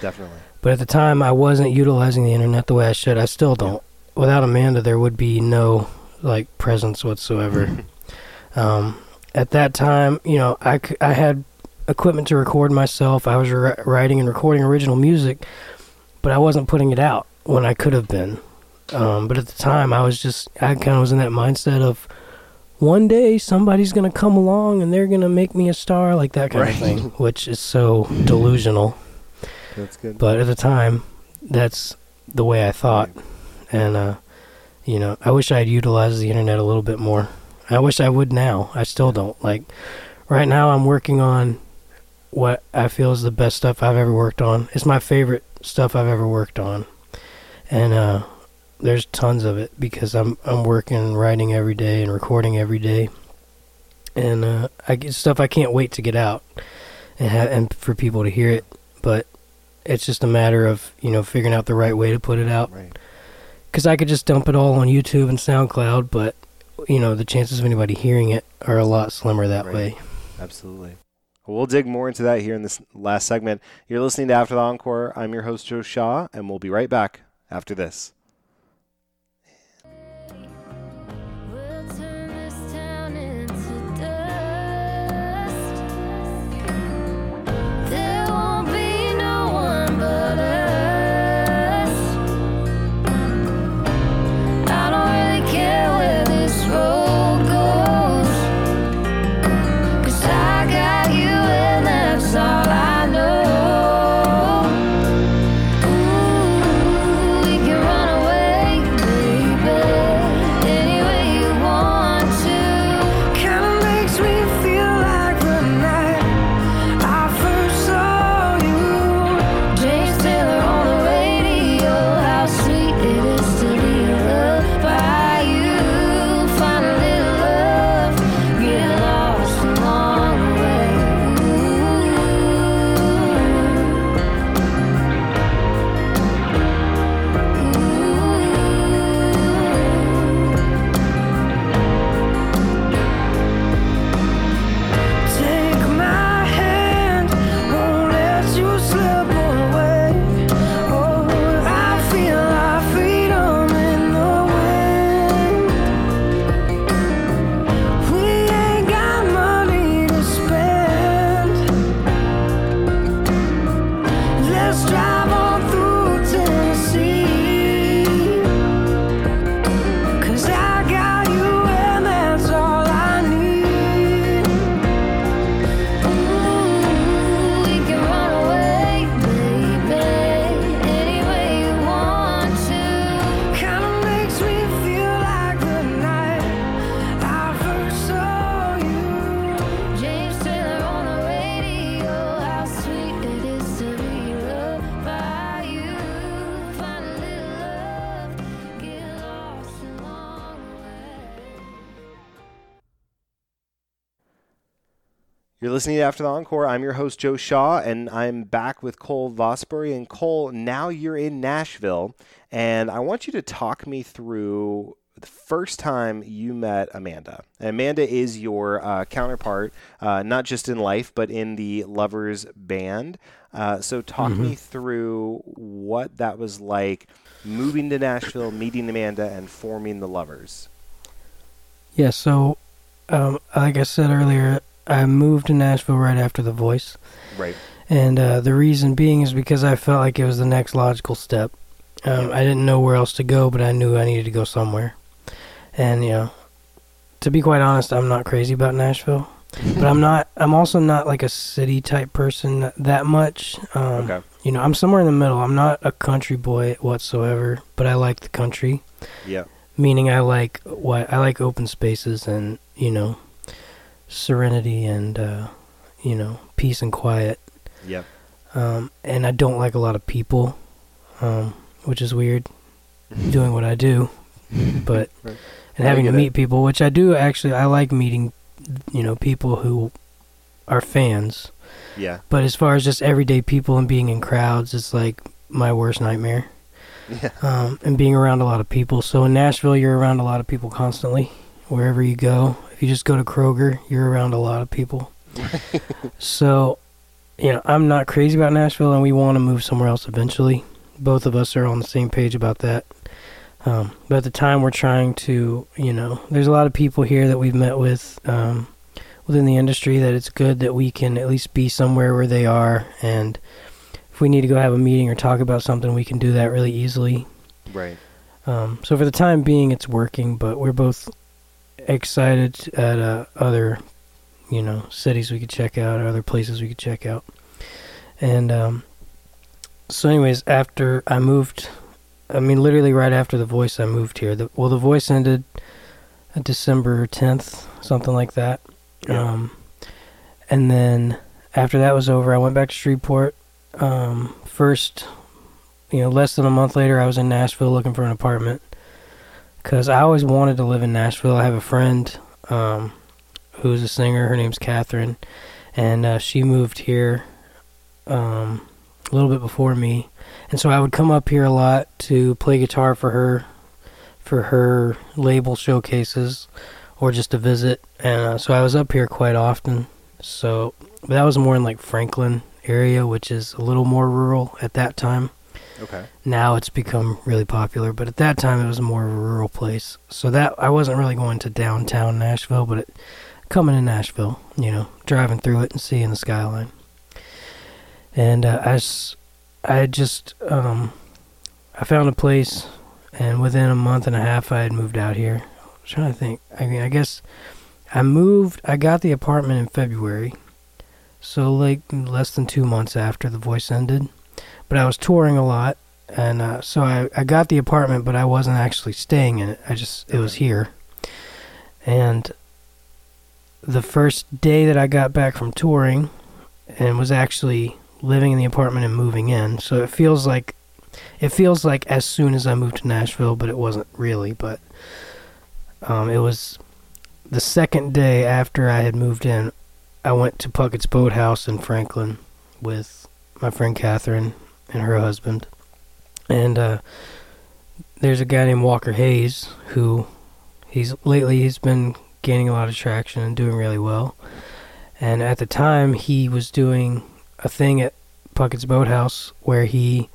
Definitely. But at the time, I wasn't utilizing the internet the way I should. I still don't. Without Amanda, there would be no like presence whatsoever. um, at that time, you know, I, c- I had equipment to record myself. I was ri- writing and recording original music, but I wasn't putting it out when I could have been. Um, but at the time, I was just I kind of was in that mindset of one day somebody's gonna come along and they're gonna make me a star, like that kind Right. of thing, which is so delusional. That's good. But at the time, that's the way I thought, and uh, you know, I wish I had utilized the internet a little bit more. I wish I would now. I still don't. Like right now, I'm working on what I feel is the best stuff I've ever worked on. It's my favorite stuff I've ever worked on, and uh, there's tons of it because I'm I'm working and writing every day and recording every day, and uh, I get stuff I can't wait to get out and ha- and for people to hear it. But it's just a matter of you know figuring out the right way to put it out. Right. Because I could just dump it all on YouTube and SoundCloud, but you know the chances of anybody hearing it are a lot slimmer that Right. way. Absolutely. Well, we'll dig more into that here in this last segment. You're listening to After the Encore. I'm your host, Joe Shaw, and we'll be right back after this. Listening to After the Encore. I'm your host, Joe Shaw, and I'm back with Cole Vosbury. And Cole, now you're in Nashville, and I want you to talk me through the first time you met Amanda. And Amanda is your uh, counterpart, uh, not just in life, but in the Lovers Band. Uh, so, talk me through what that was like moving to Nashville, meeting Amanda, and forming the Lovers. Yeah, so um, like I said earlier, I moved to Nashville right after The Voice, Right. and uh, the reason being is because I felt like it was the next logical step. Um, I didn't know where else to go, but I knew I needed to go somewhere. And you know, to be quite honest, I'm not crazy about Nashville, but I'm not. I'm also not like a city type person that much. Um, Okay. You know, I'm somewhere in the middle. I'm not a country boy whatsoever, but I like the country Yeah. meaning I like what I like open spaces and you know serenity and uh, you know peace and quiet. Yep. um, and I don't like a lot of people, um, which is weird. doing what I do, but Right. and I having to meet people, which I do actually. I like meeting, you know, people who are fans. Yeah. But as far as just everyday people and being in crowds, it's like my worst nightmare. Yeah. Um, and being around a lot of people. So in Nashville, you're around a lot of people constantly. Wherever you go, if you just go to Kroger, you're around a lot of people. so, you know, I'm not crazy about Nashville, and we want to move somewhere else eventually. Both of us are on the same page about that. Um, but at the time, we're trying to, you know, there's a lot of people here that we've met with um, within the industry that it's good that we can at least be somewhere where they are. And if we need to go have a meeting or talk about something, we can do that really easily. Right. Um, so for the time being, it's working, but we're both excited at uh, other, you know, cities we could check out, or other places we could check out. And um, so, anyways, after I moved, I mean, literally right after the voice, I moved here. The, well, the voice ended December tenth, something like that. Yeah. Um, and then after that was over, I went back to Shreveport. Um, first you know, less than a month later, I was in Nashville looking for an apartment because I always wanted to live in Nashville. I have a friend um, who's a singer. Her name's Catherine, and uh, she moved here um, a little bit before me, and so I would come up here a lot to play guitar for her, for her label showcases, or just to visit. And uh, so I was up here quite often. So that was more in like Franklin area, which is a little more rural at that time Okay. now it's become really popular but at that time it was more of a rural place. So that i wasn't really going to downtown nashville but it, coming to nashville you know driving through it and seeing the skyline. And uh, i i just um i found a place and within a month and a half i had moved out here. I was trying to think. I mean i guess i moved i got the apartment in february. So like less than two months after the voice ended but I was touring a lot, and uh, so I, I got the apartment, but I wasn't actually staying in it. I just it was here, and the first day that I got back from touring, and was actually living in the apartment and moving in. So it feels like it feels like as soon as I moved to Nashville, but it wasn't really. But um, it was the second day after I had moved in. I went to Puckett's Boathouse in Franklin with my friend Catherine and her husband. And uh, there's a guy named Walker Hayes who he's lately he's been gaining a lot of traction and doing really well. And at the time he was doing a thing at Puckett's Boathouse where he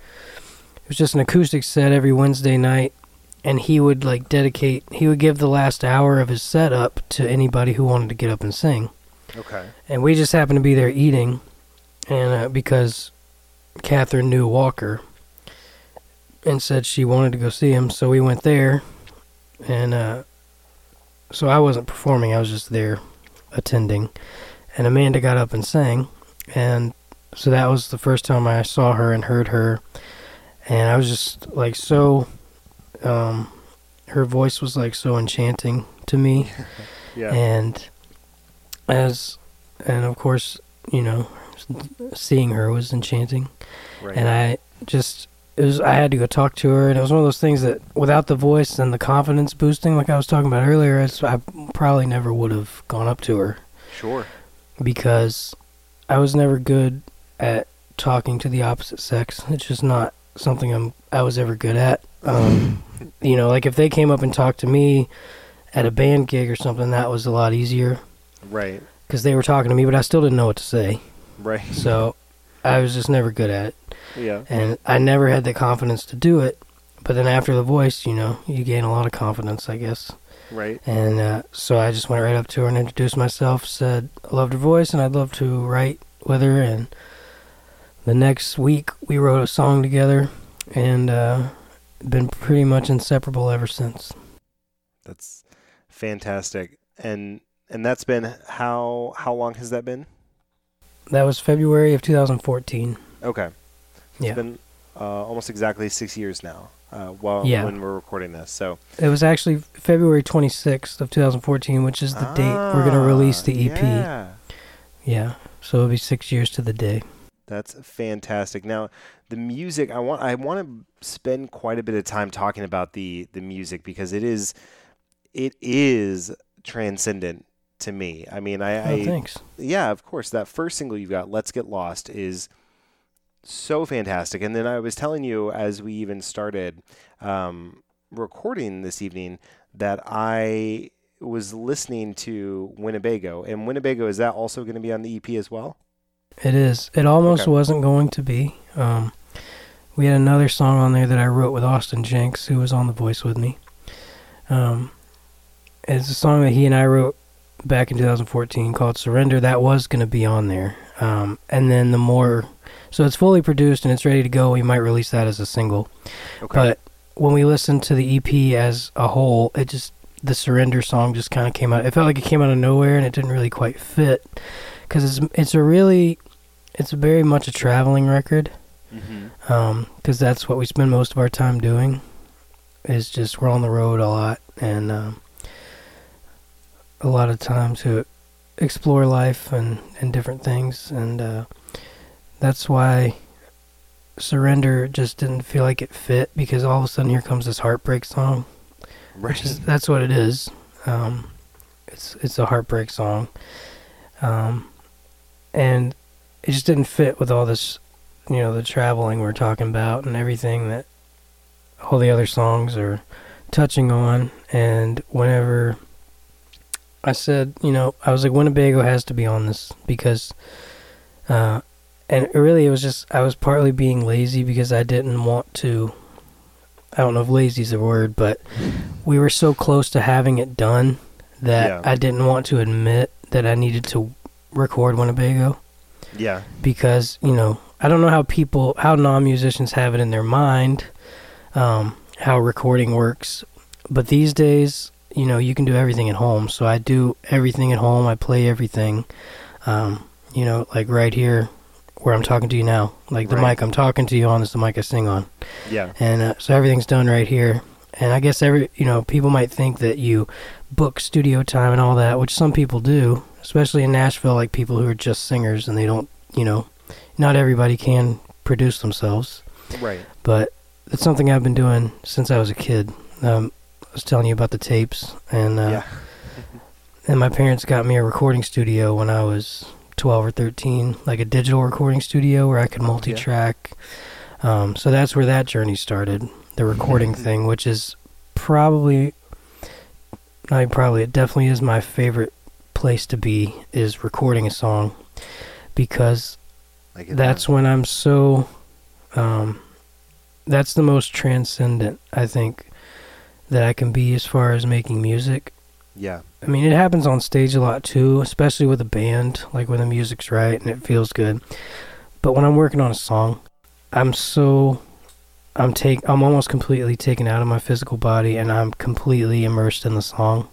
it was just an acoustic set every Wednesday night and he would like dedicate he would give the last hour of his set up to anybody who wanted to get up and sing Okay. and we just happened to be there eating, and uh, because Catherine knew Walker, and said she wanted to go see him, so we went there, and uh, so I wasn't performing; I was just there, attending, and Amanda got up and sang, and so that was the first time I saw her and heard her, and I was just like so, um, her voice was like so enchanting to me. Yeah. and as and of course you know seeing her was enchanting right. and i just it was i had to go talk to her and it was one of those things that without the voice and the confidence boosting like i was talking about earlier i probably never would have gone up to her sure. because i was never good at talking to the opposite sex it's just not something i'm i was ever good at um you know like if they came up and talked to me at a band gig or something that was a lot easier Right. because they were talking to me, but I still didn't know what to say. Right. So I was just never good at it, Yeah. and I never had the confidence to do it. But then after the voice, you know, you gain a lot of confidence, I guess. Right. And uh, so I just went right up to her and introduced myself, said I loved her voice and I'd love to write with her. And the next week we wrote a song together, and uh, been pretty much inseparable ever since. That's fantastic. And and that's been how how long has that been? That was February of 2014. Okay. Yeah. It's been uh, almost exactly six years now. Uh, while Yeah. when we're recording this, so It was actually February 26th of 2014, which is the date we're going to release the EP. Ah, Yeah. Yeah. So it'll be six years to the day. That's fantastic. Now, the music. I want. I want to spend quite a bit of time talking about the the music because it is, it is transcendent to me. I mean, I. Oh, I thanks. yeah, of course. That first single you've got, "Let's Get Lost," is so fantastic. And then I was telling you as we even started um, recording this evening that I was listening to Winnebago, and Winnebago is that also going to be on the EP as well? It is. It almost Okay. wasn't going to be. Um, we had another song on there that I wrote with Austin Jenckes, who was on the voice with me. Um, it's a song that he and I wrote back in 2014 called Surrender. That was going to be on there. Um, and then the more. So it's fully produced and it's ready to go. We might release that as a single. Okay. But when we listened to the EP as a whole, it just. The Surrender song just kind of came out. It felt like it came out of nowhere and it didn't really quite fit. Because it's, it's a really it's very much a traveling record mm-hmm. because that's what we spend most of our time doing is just we're on the road a lot and um, a lot of time to explore life and, and different things and uh, that's why surrender just didn't feel like it fit because all of a sudden here comes this heartbreak song which is that's what it is. Um, it's it's a heartbreak song, um, and it just didn't fit with all this, you know, the traveling we're talking about and everything that all the other songs are touching on. And whenever I said, you know, I was like, Winnebago has to be on this because, uh, and really it was just I was partly being lazy because I didn't want to. I don't know if lazy is a word, but we were so close to having it done that Yeah. I didn't want to admit that I needed to record Winnebago Yeah. because you know I don't know how people how non-musicians have it in their mind um, how recording works, but these days you know you can do everything at home. So I do everything at home. I play everything, um, you know, like right here where I'm talking to you now. Like the Right. mic I'm talking to you on is the mic I sing on Yeah. and uh, so everything's done right here. And I guess every you know people might think that you book studio time and all that, which some people do, especially in Nashville, like people who are just singers and they don't, you know, not everybody can produce themselves. Right. But it's something I've been doing since I was a kid. Um, I was telling you about the tapes, and uh, yeah. and my parents got me a recording studio when I was 12 or 13, like a digital recording studio where I could multi track. Um, so that's where that journey started, the recording thing, which is probably, even probably, it definitely is my favorite place to be, is recording a song because I that's when I'm so. Um, that's the most transcendent, I think, that I can be as far as making music. Yeah. I mean, it happens on stage a lot too, especially with a band, like when the music's right and it feels good. But when I'm working on a song, I'm so I'm take I'm almost completely taken out of my physical body and I'm completely immersed in the song.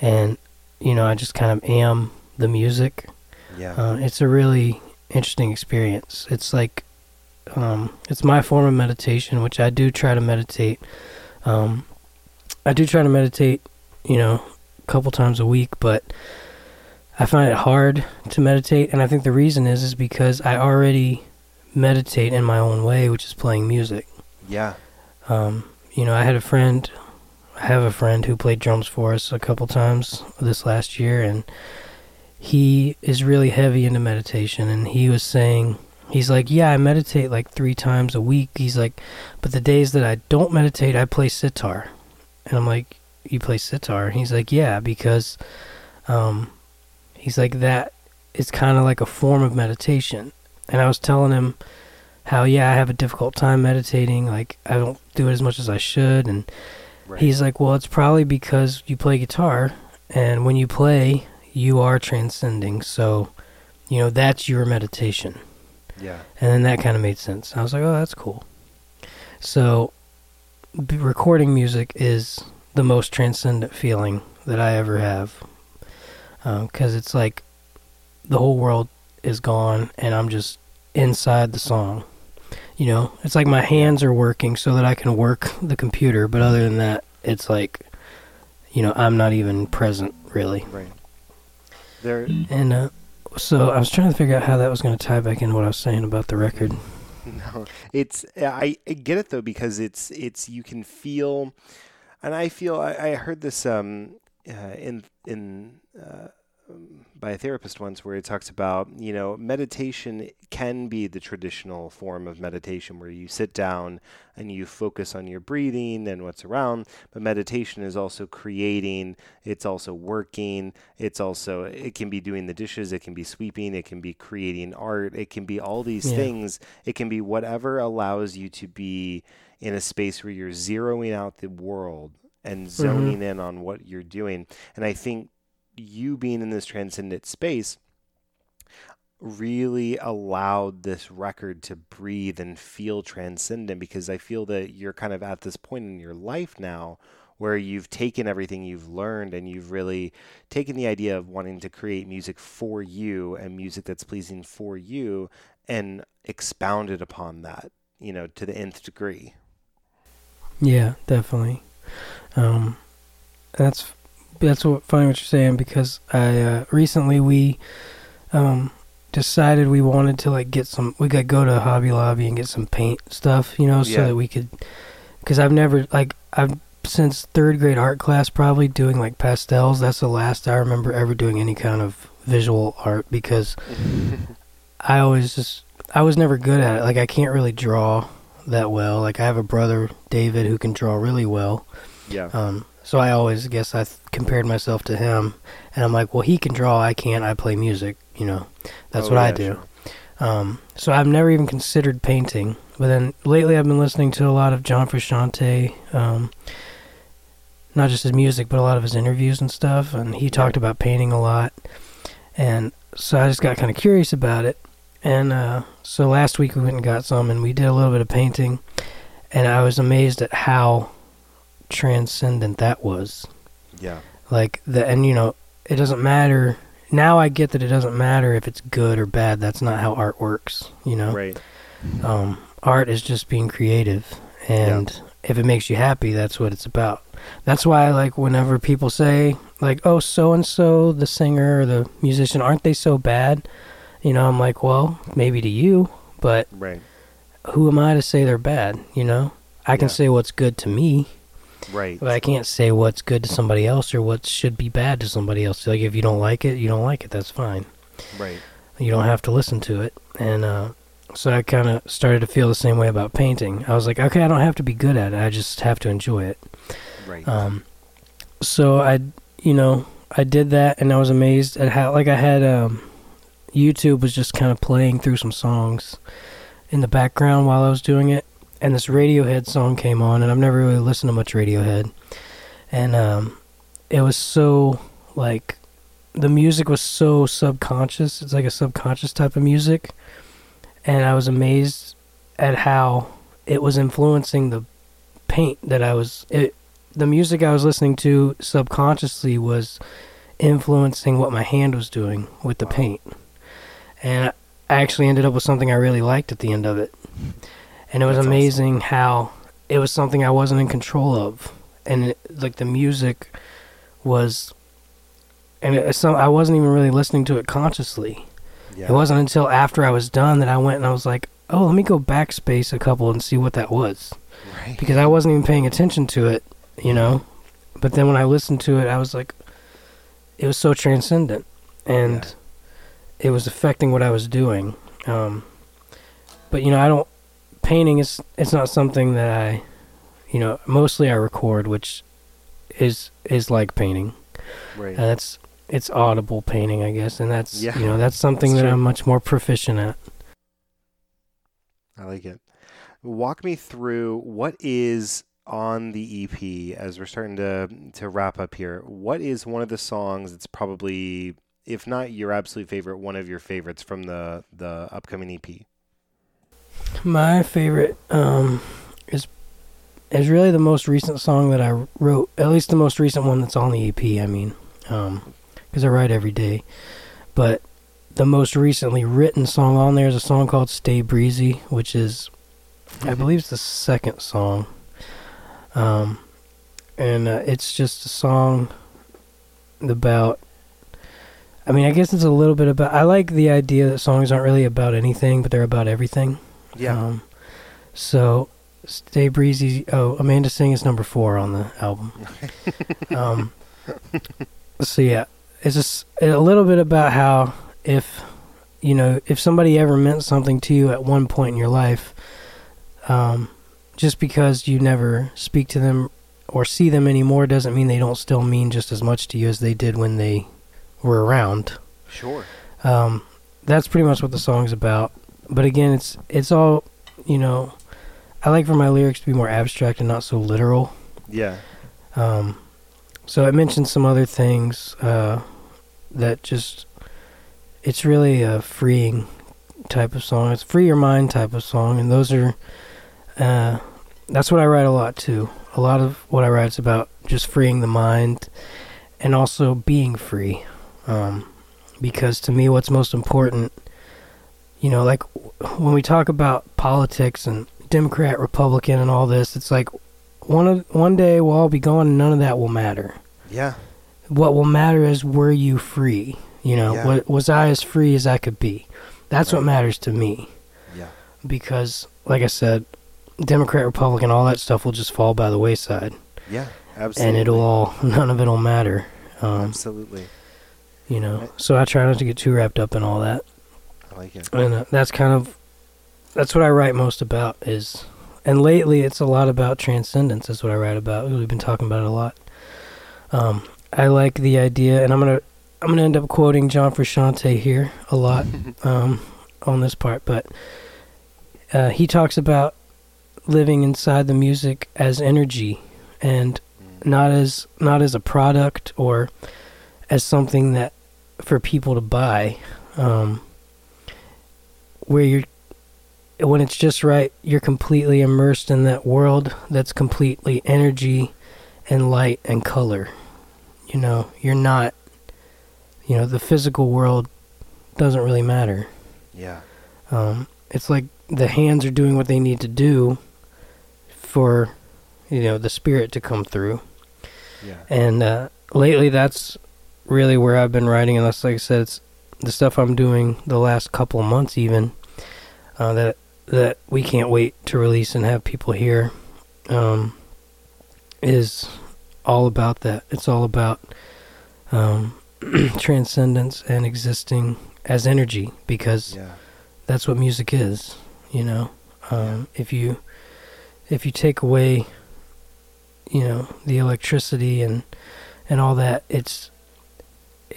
And you know, I just kind of am the music. Yeah. Uh, it's a really interesting experience. It's like um, it's my form of meditation, which I do try to meditate. Um, I do try to meditate, you know, a couple times a week, but I find it hard to meditate, and I think the reason is is because I already meditate in my own way, which is playing music. yeah. Um, you know, I had a friend, I have a friend who played drums for us a couple times this last year, and he is really heavy into meditation. And he was saying, he's like, Yeah, I meditate like three times a week. He's like, But the days that I don't meditate, I play sitar. And I'm like, You play sitar? And he's like, Yeah, because, um, he's like, That is kind of like a form of meditation. And I was telling him, how yeah I have a difficult time meditating like I don't do it as much as I should and Right. he's like well it's probably because you play guitar and when you play you are transcending so you know that's your meditation yeah. and then that kind of made sense I was like oh that's cool so recording music is the most transcendent feeling that I ever have because it's like the whole world is gone and I'm just inside the song. You know, it's like my hands are working so that I can work the computer, but other than that, it's like, you know, I'm not even present really. Right. There. And uh, so I was trying to figure out how that was going to tie back into what I was saying about the record. No, it's I, I get it though because it's it's you can feel, and I feel I, I heard this um uh, in in uh, um, by a therapist once where he talks about you know meditation can be the traditional form of meditation where you sit down and you focus on your breathing and what's around but meditation is also creating it's also working it's also it can be doing the dishes it can be sweeping it can be creating art it can be all these Yeah. things. It can be whatever allows you to be in a space where you're zeroing out the world and mm-hmm. zoning in on what you're doing. And i think you being in this transcendent space really allowed this record to breathe and feel transcendent because I feel that you're kind of at this point in your life now where you've taken everything you've learned and you've really taken the idea of wanting to create music for you and music that's pleasing for you and expounded upon that, you know, to the nth degree. Yeah, definitely. Um, that's that's what funny what you're saying because I uh, recently we um decided we wanted to like get some we could go to Hobby Lobby and get some paint stuff, you know, so Yeah. that we could because I've never like I've since third grade art class probably doing like pastels. That's the last I remember ever doing any kind of visual art because I always just I was never good at it. Like I can't really draw that well. Like I have a brother David who can draw really well. Yeah. Um, so I always guess I th- compared myself to him, and I'm like, well, he can draw, I can't. I play music, you know. That's Oh, what I do. sure. Um, so I've never even considered painting. But then lately, I've been listening to a lot of John Frusciante, um, not just his music, but a lot of his interviews and stuff. And he talked about painting a lot, and so I just got kind of curious about it. And uh, so last week we went and got some, and we did a little bit of painting, and I was amazed at how transcendent that was. Yeah. like the and you know it doesn't matter. Now i get that it doesn't matter if it's good or bad. That's not how art works you know? Right. um art is just being creative. And if it makes you happy that's what it's about. That's why like whenever people say like oh so and so the singer or the musician aren't they so bad? You know i'm like well maybe to you but Right. who am i to say they're bad? You know? I can Yeah. say what's good to me Right. but I can't say what's good to somebody else or what should be bad to somebody else. Like if you don't like it, you don't like it. That's fine. Right. You don't have to listen to it. And uh, so I kind of started to feel the same way about painting. I was like, okay, I don't have to be good at it. I just have to enjoy it. Right. Um, so I, you know, I did that, and I was amazed at how like I had um, YouTube was just kind of playing through some songs in the background while I was doing it, and this Radiohead song came on, and I've never really listened to much Radiohead, and um, it was so like the music was so subconscious. It's like a subconscious type of music, and I was amazed at how it was influencing the paint that I was it the music I was listening to subconsciously was influencing what my hand was doing with the paint. And I actually ended up with something I really liked at the end of it. And it was That's awesome. amazing how it was something I wasn't in control of. And it, like the music was and it, some I wasn't even really listening to it consciously. yeah. It wasn't until after I was done that I went and I was like, "Oh, let me go backspace a couple and see what that was." Right. because I wasn't even paying attention to it, you know. But then when I listened to it, I was like, it was so transcendent, and Yeah. it was affecting what I was doing. Um, but you know, I don't painting is it's not something that I, you know, mostly I record, which is is like painting, Right. and that's it's audible painting, I guess, and that's Yeah, you know that's something that's that true. I'm much more proficient at. I like it. Walk me through what is on the EP as we're starting to to wrap up here. What is one of the songs that's probably, if not your absolute favorite, one of your favorites from the the upcoming EP? My favorite um, is is really the most recent song that I wrote. At least the most recent one that's on the EP. I mean, because I write every day. But the most recently written song on there is a song called "Stay Breezy," which is, I believe, it's the second song. Um, and uh, it's just a song about. I mean, I guess it's a little bit about. I like the idea that songs aren't really about anything, but they're about everything. Yeah. Um, so, Stay Breezy. Oh, Amanda Sing is number four on the album. um, so yeah, it's just a little bit about how if you know if somebody ever meant something to you at one point in your life, um, just because you never speak to them or see them anymore doesn't mean they don't still mean just as much to you as they did when they were around. Sure. Um, that's pretty much what the song's about. But again, it's it's all you know. I like for my lyrics to be more abstract and not so literal. Yeah. Um, so I mentioned some other things uh, that just it's really a freeing type of song. It's free your mind type of song, and those are uh, that's what I write a lot too. A lot of what I write is about just freeing the mind and also being free. Um, because to me, what's most important, you know, like when we talk about politics and Democrat, Republican, and all this, it's like one of one day we'll all be gone, and none of that will matter. Yeah. What will matter is were you free? You know, Yeah. wa- was I as free as I could be? That's what matters to me. Yeah. Because, like I said, Democrat, Republican, all that stuff will just fall by the wayside, Yeah. Absolutely. and it'll all none of it'll matter. Um, Absolutely. you know, Right. so I try not to get too wrapped up in all that. I like it. and uh, that's kind of that's what I write most about is and lately it's a lot about transcendence is what I write about. We've been talking about it a lot. Um, I like the idea and I'm gonna I'm gonna end up quoting John Frusciante here a lot um, on this part but uh, he talks about living inside the music as energy and not as not as a product or as something that for people to buy um, where you're when it's just right you're completely immersed in that world that's completely energy and light and color you know you're not you know the physical world doesn't really matter Yeah. um, it's like the hands are doing what they need to do for you know the spirit to come through Yeah. and uh, lately that's really where I've been writing and that's like I said it's the stuff I'm doing the last couple of months even uh, that that we can't wait to release and have people hear um, is all about that. It's all about um, transcendence and existing as energy because Yeah. that's what music is you know? Um, if you if you take away you know the electricity and and all that it's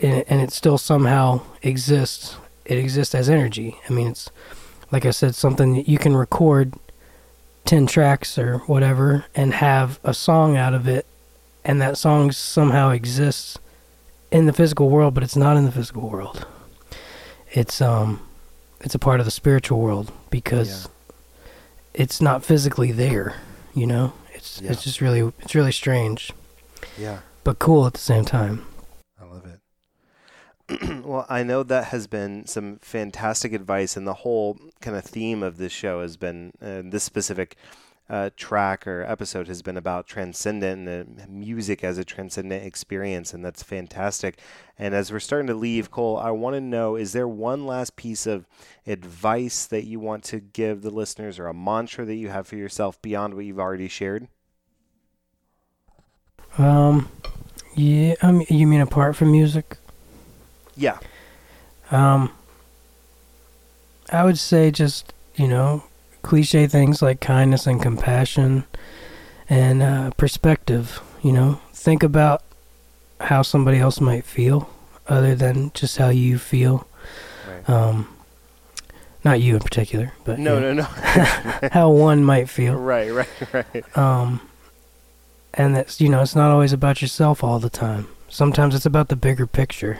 and and it still somehow exists it exists as energy i mean it's like i said something that you can record 10 tracks or whatever and have a song out of it and that song somehow exists in the physical world but it's not in the physical world it's um it's a part of the spiritual world because it's not physically there you know it's Yeah. it's just really it's really strange Yeah. but cool at the same time I love it. well, I know that has been some fantastic advice, and the whole kind of theme of this show has been uh, this specific uh, track or episode has been about transcendent and uh, music as a transcendent experience, and that's fantastic. And as we're starting to leave, Cole, I want to know: is there one last piece of advice that you want to give the listeners, or a mantra that you have for yourself beyond what you've already shared? um yeah i mean you mean apart from music Yeah. um i would say just you know cliche things like kindness and compassion and uh, perspective you know think about how somebody else might feel other than just how you feel Right. um not you in particular but no, you know, no, no. how one might feel right, right, right. um and that's you know it's not always about yourself all the time sometimes it's about the bigger picture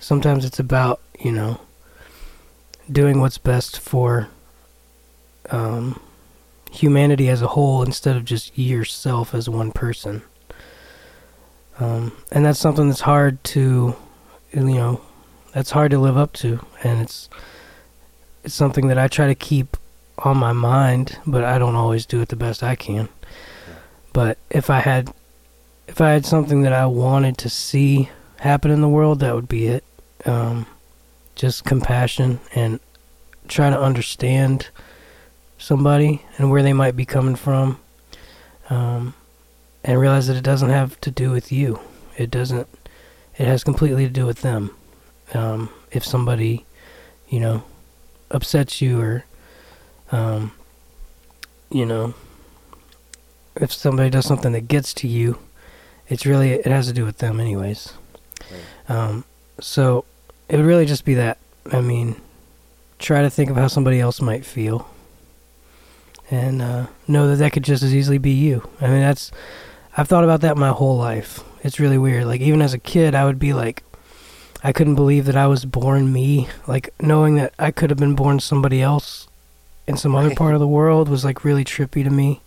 sometimes it's about you know doing what's best for um humanity as a whole instead of just yourself as one person um and that's something that's hard to you know that's hard to live up to and it's it's something that I try to keep on my mind, but I don't always do it the best I can. But if I had if I had something that I wanted to see happen in the world, that would be it. Um, just compassion and try to understand somebody and where they might be coming from. Um, and realize that it doesn't have to do with you. It doesn't. It has completely to do with them. Um, if somebody, you know, upsets you or, um, you know, if somebody does something that gets to you, it's really it has to do with them, anyways. Um, so it would really just be that. I mean, try to think of how somebody else might feel, and uh, know that that could just as easily be you. I mean, that's I've thought about that my whole life. It's really weird. Like even as a kid, I would be like, I couldn't believe that I was born me. Like knowing that I could have been born somebody else in some other part of the world was like really trippy to me.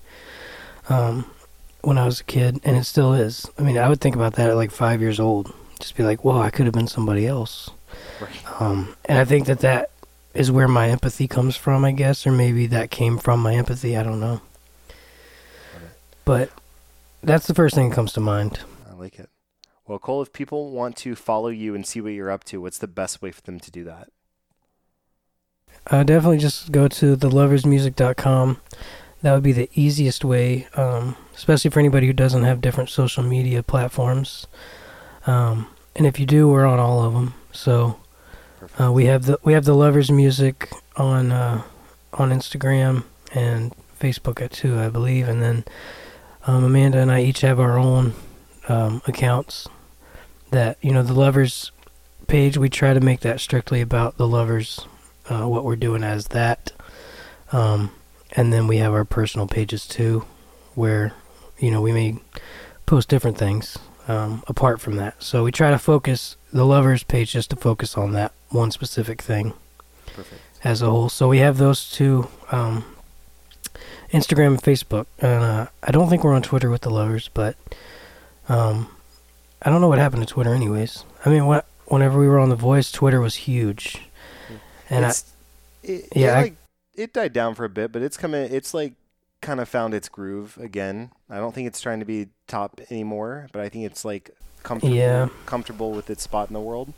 Um, when I was a kid, and it still is. I mean, I would think about that at like five years old. Just be like, whoa, I could have been somebody else. Right. Um, and I think that that is where my empathy comes from, I guess, or maybe that came from my empathy. I don't know. But that's the first thing that comes to mind. I like it. Well, Cole, if people want to follow you and see what you're up to, what's the best way for them to do that? Uh, definitely just go to theloversmusic.com. That would be the easiest way, um, especially for anybody who doesn't have different social media platforms. Um, and if you do, we're on all of them. So. Uh, we have the we have the Lovers Music on uh, on Instagram and Facebook too, I believe. And then um, Amanda and I each have our own um, accounts. That you know, the Lovers page, we try to make that strictly about the lovers uh, what we're doing as that. Um, and then we have our personal pages too, where you know we may post different things um, apart from that. So we try to focus the lovers page just to focus on that one specific thing Perfect. as a whole. So we have those two, um, Instagram and Facebook. And uh, I don't think we're on Twitter with the lovers, but um, I don't know what happened to Twitter, anyways. I mean, what whenever we were on The Voice, Twitter was huge, and I, it, yeah, it, I- like, it died down for a bit, but it's coming. It's like kind of found its groove again. I don't think it's trying to be top anymore, but I think it's like comfortable, Yeah. comfortable with its spot in the world.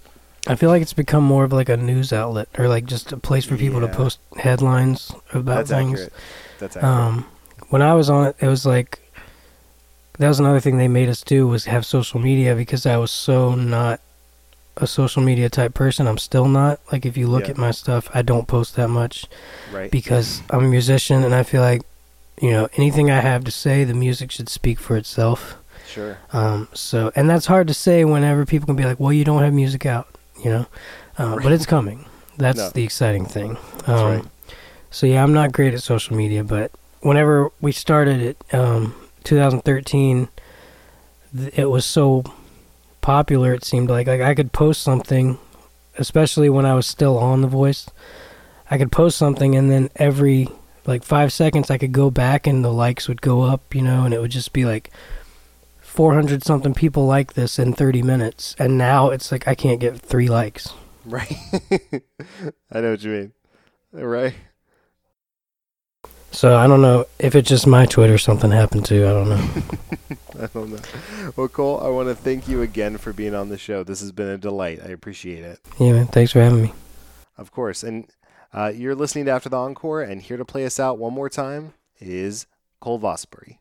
I feel like it's become more of like a news outlet or like just a place for people to post headlines about That's things. accurate. That's accurate. Um, when I was on it, it was like that was another thing they made us do was have social media because I was so not a social media type person. I'm still not. Like if you look Yeah. at my stuff, I don't post that much right. because I'm a musician and I feel like you know anything I have to say, the music should speak for itself. sure. Um, so, and that's hard to say whenever people can be like, "Well, you don't have music out," you know, uh, but it's coming. That's No. the exciting thing. That's Um, right. So yeah, I'm not great at social media, but whenever we started it, um, 2013, th- it was so popular. It seemed like like I could post something, especially when I was still on The Voice. I could post something, and then every like five seconds, I could go back, and the likes would go up, you know, and it would just be like 400 something people like this in 30 minutes, and now it's like I can't get three likes. Right. I know what you mean. Right. So I don't know if it's just my Twitter something happened to. I don't know. I don't know. Well, Cole, I want to thank you again for being on the show. This has been a delight. I appreciate it. Yeah, man. Thanks for having me. Of course. And uh, you're listening to After the Encore, and here to play us out one more time is Cole Vosbury.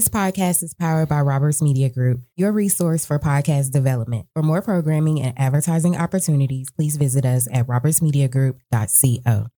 This podcast is powered by Roberts Media Group, your resource for podcast development. For more programming and advertising opportunities, please visit us at robertsmediagroup.co.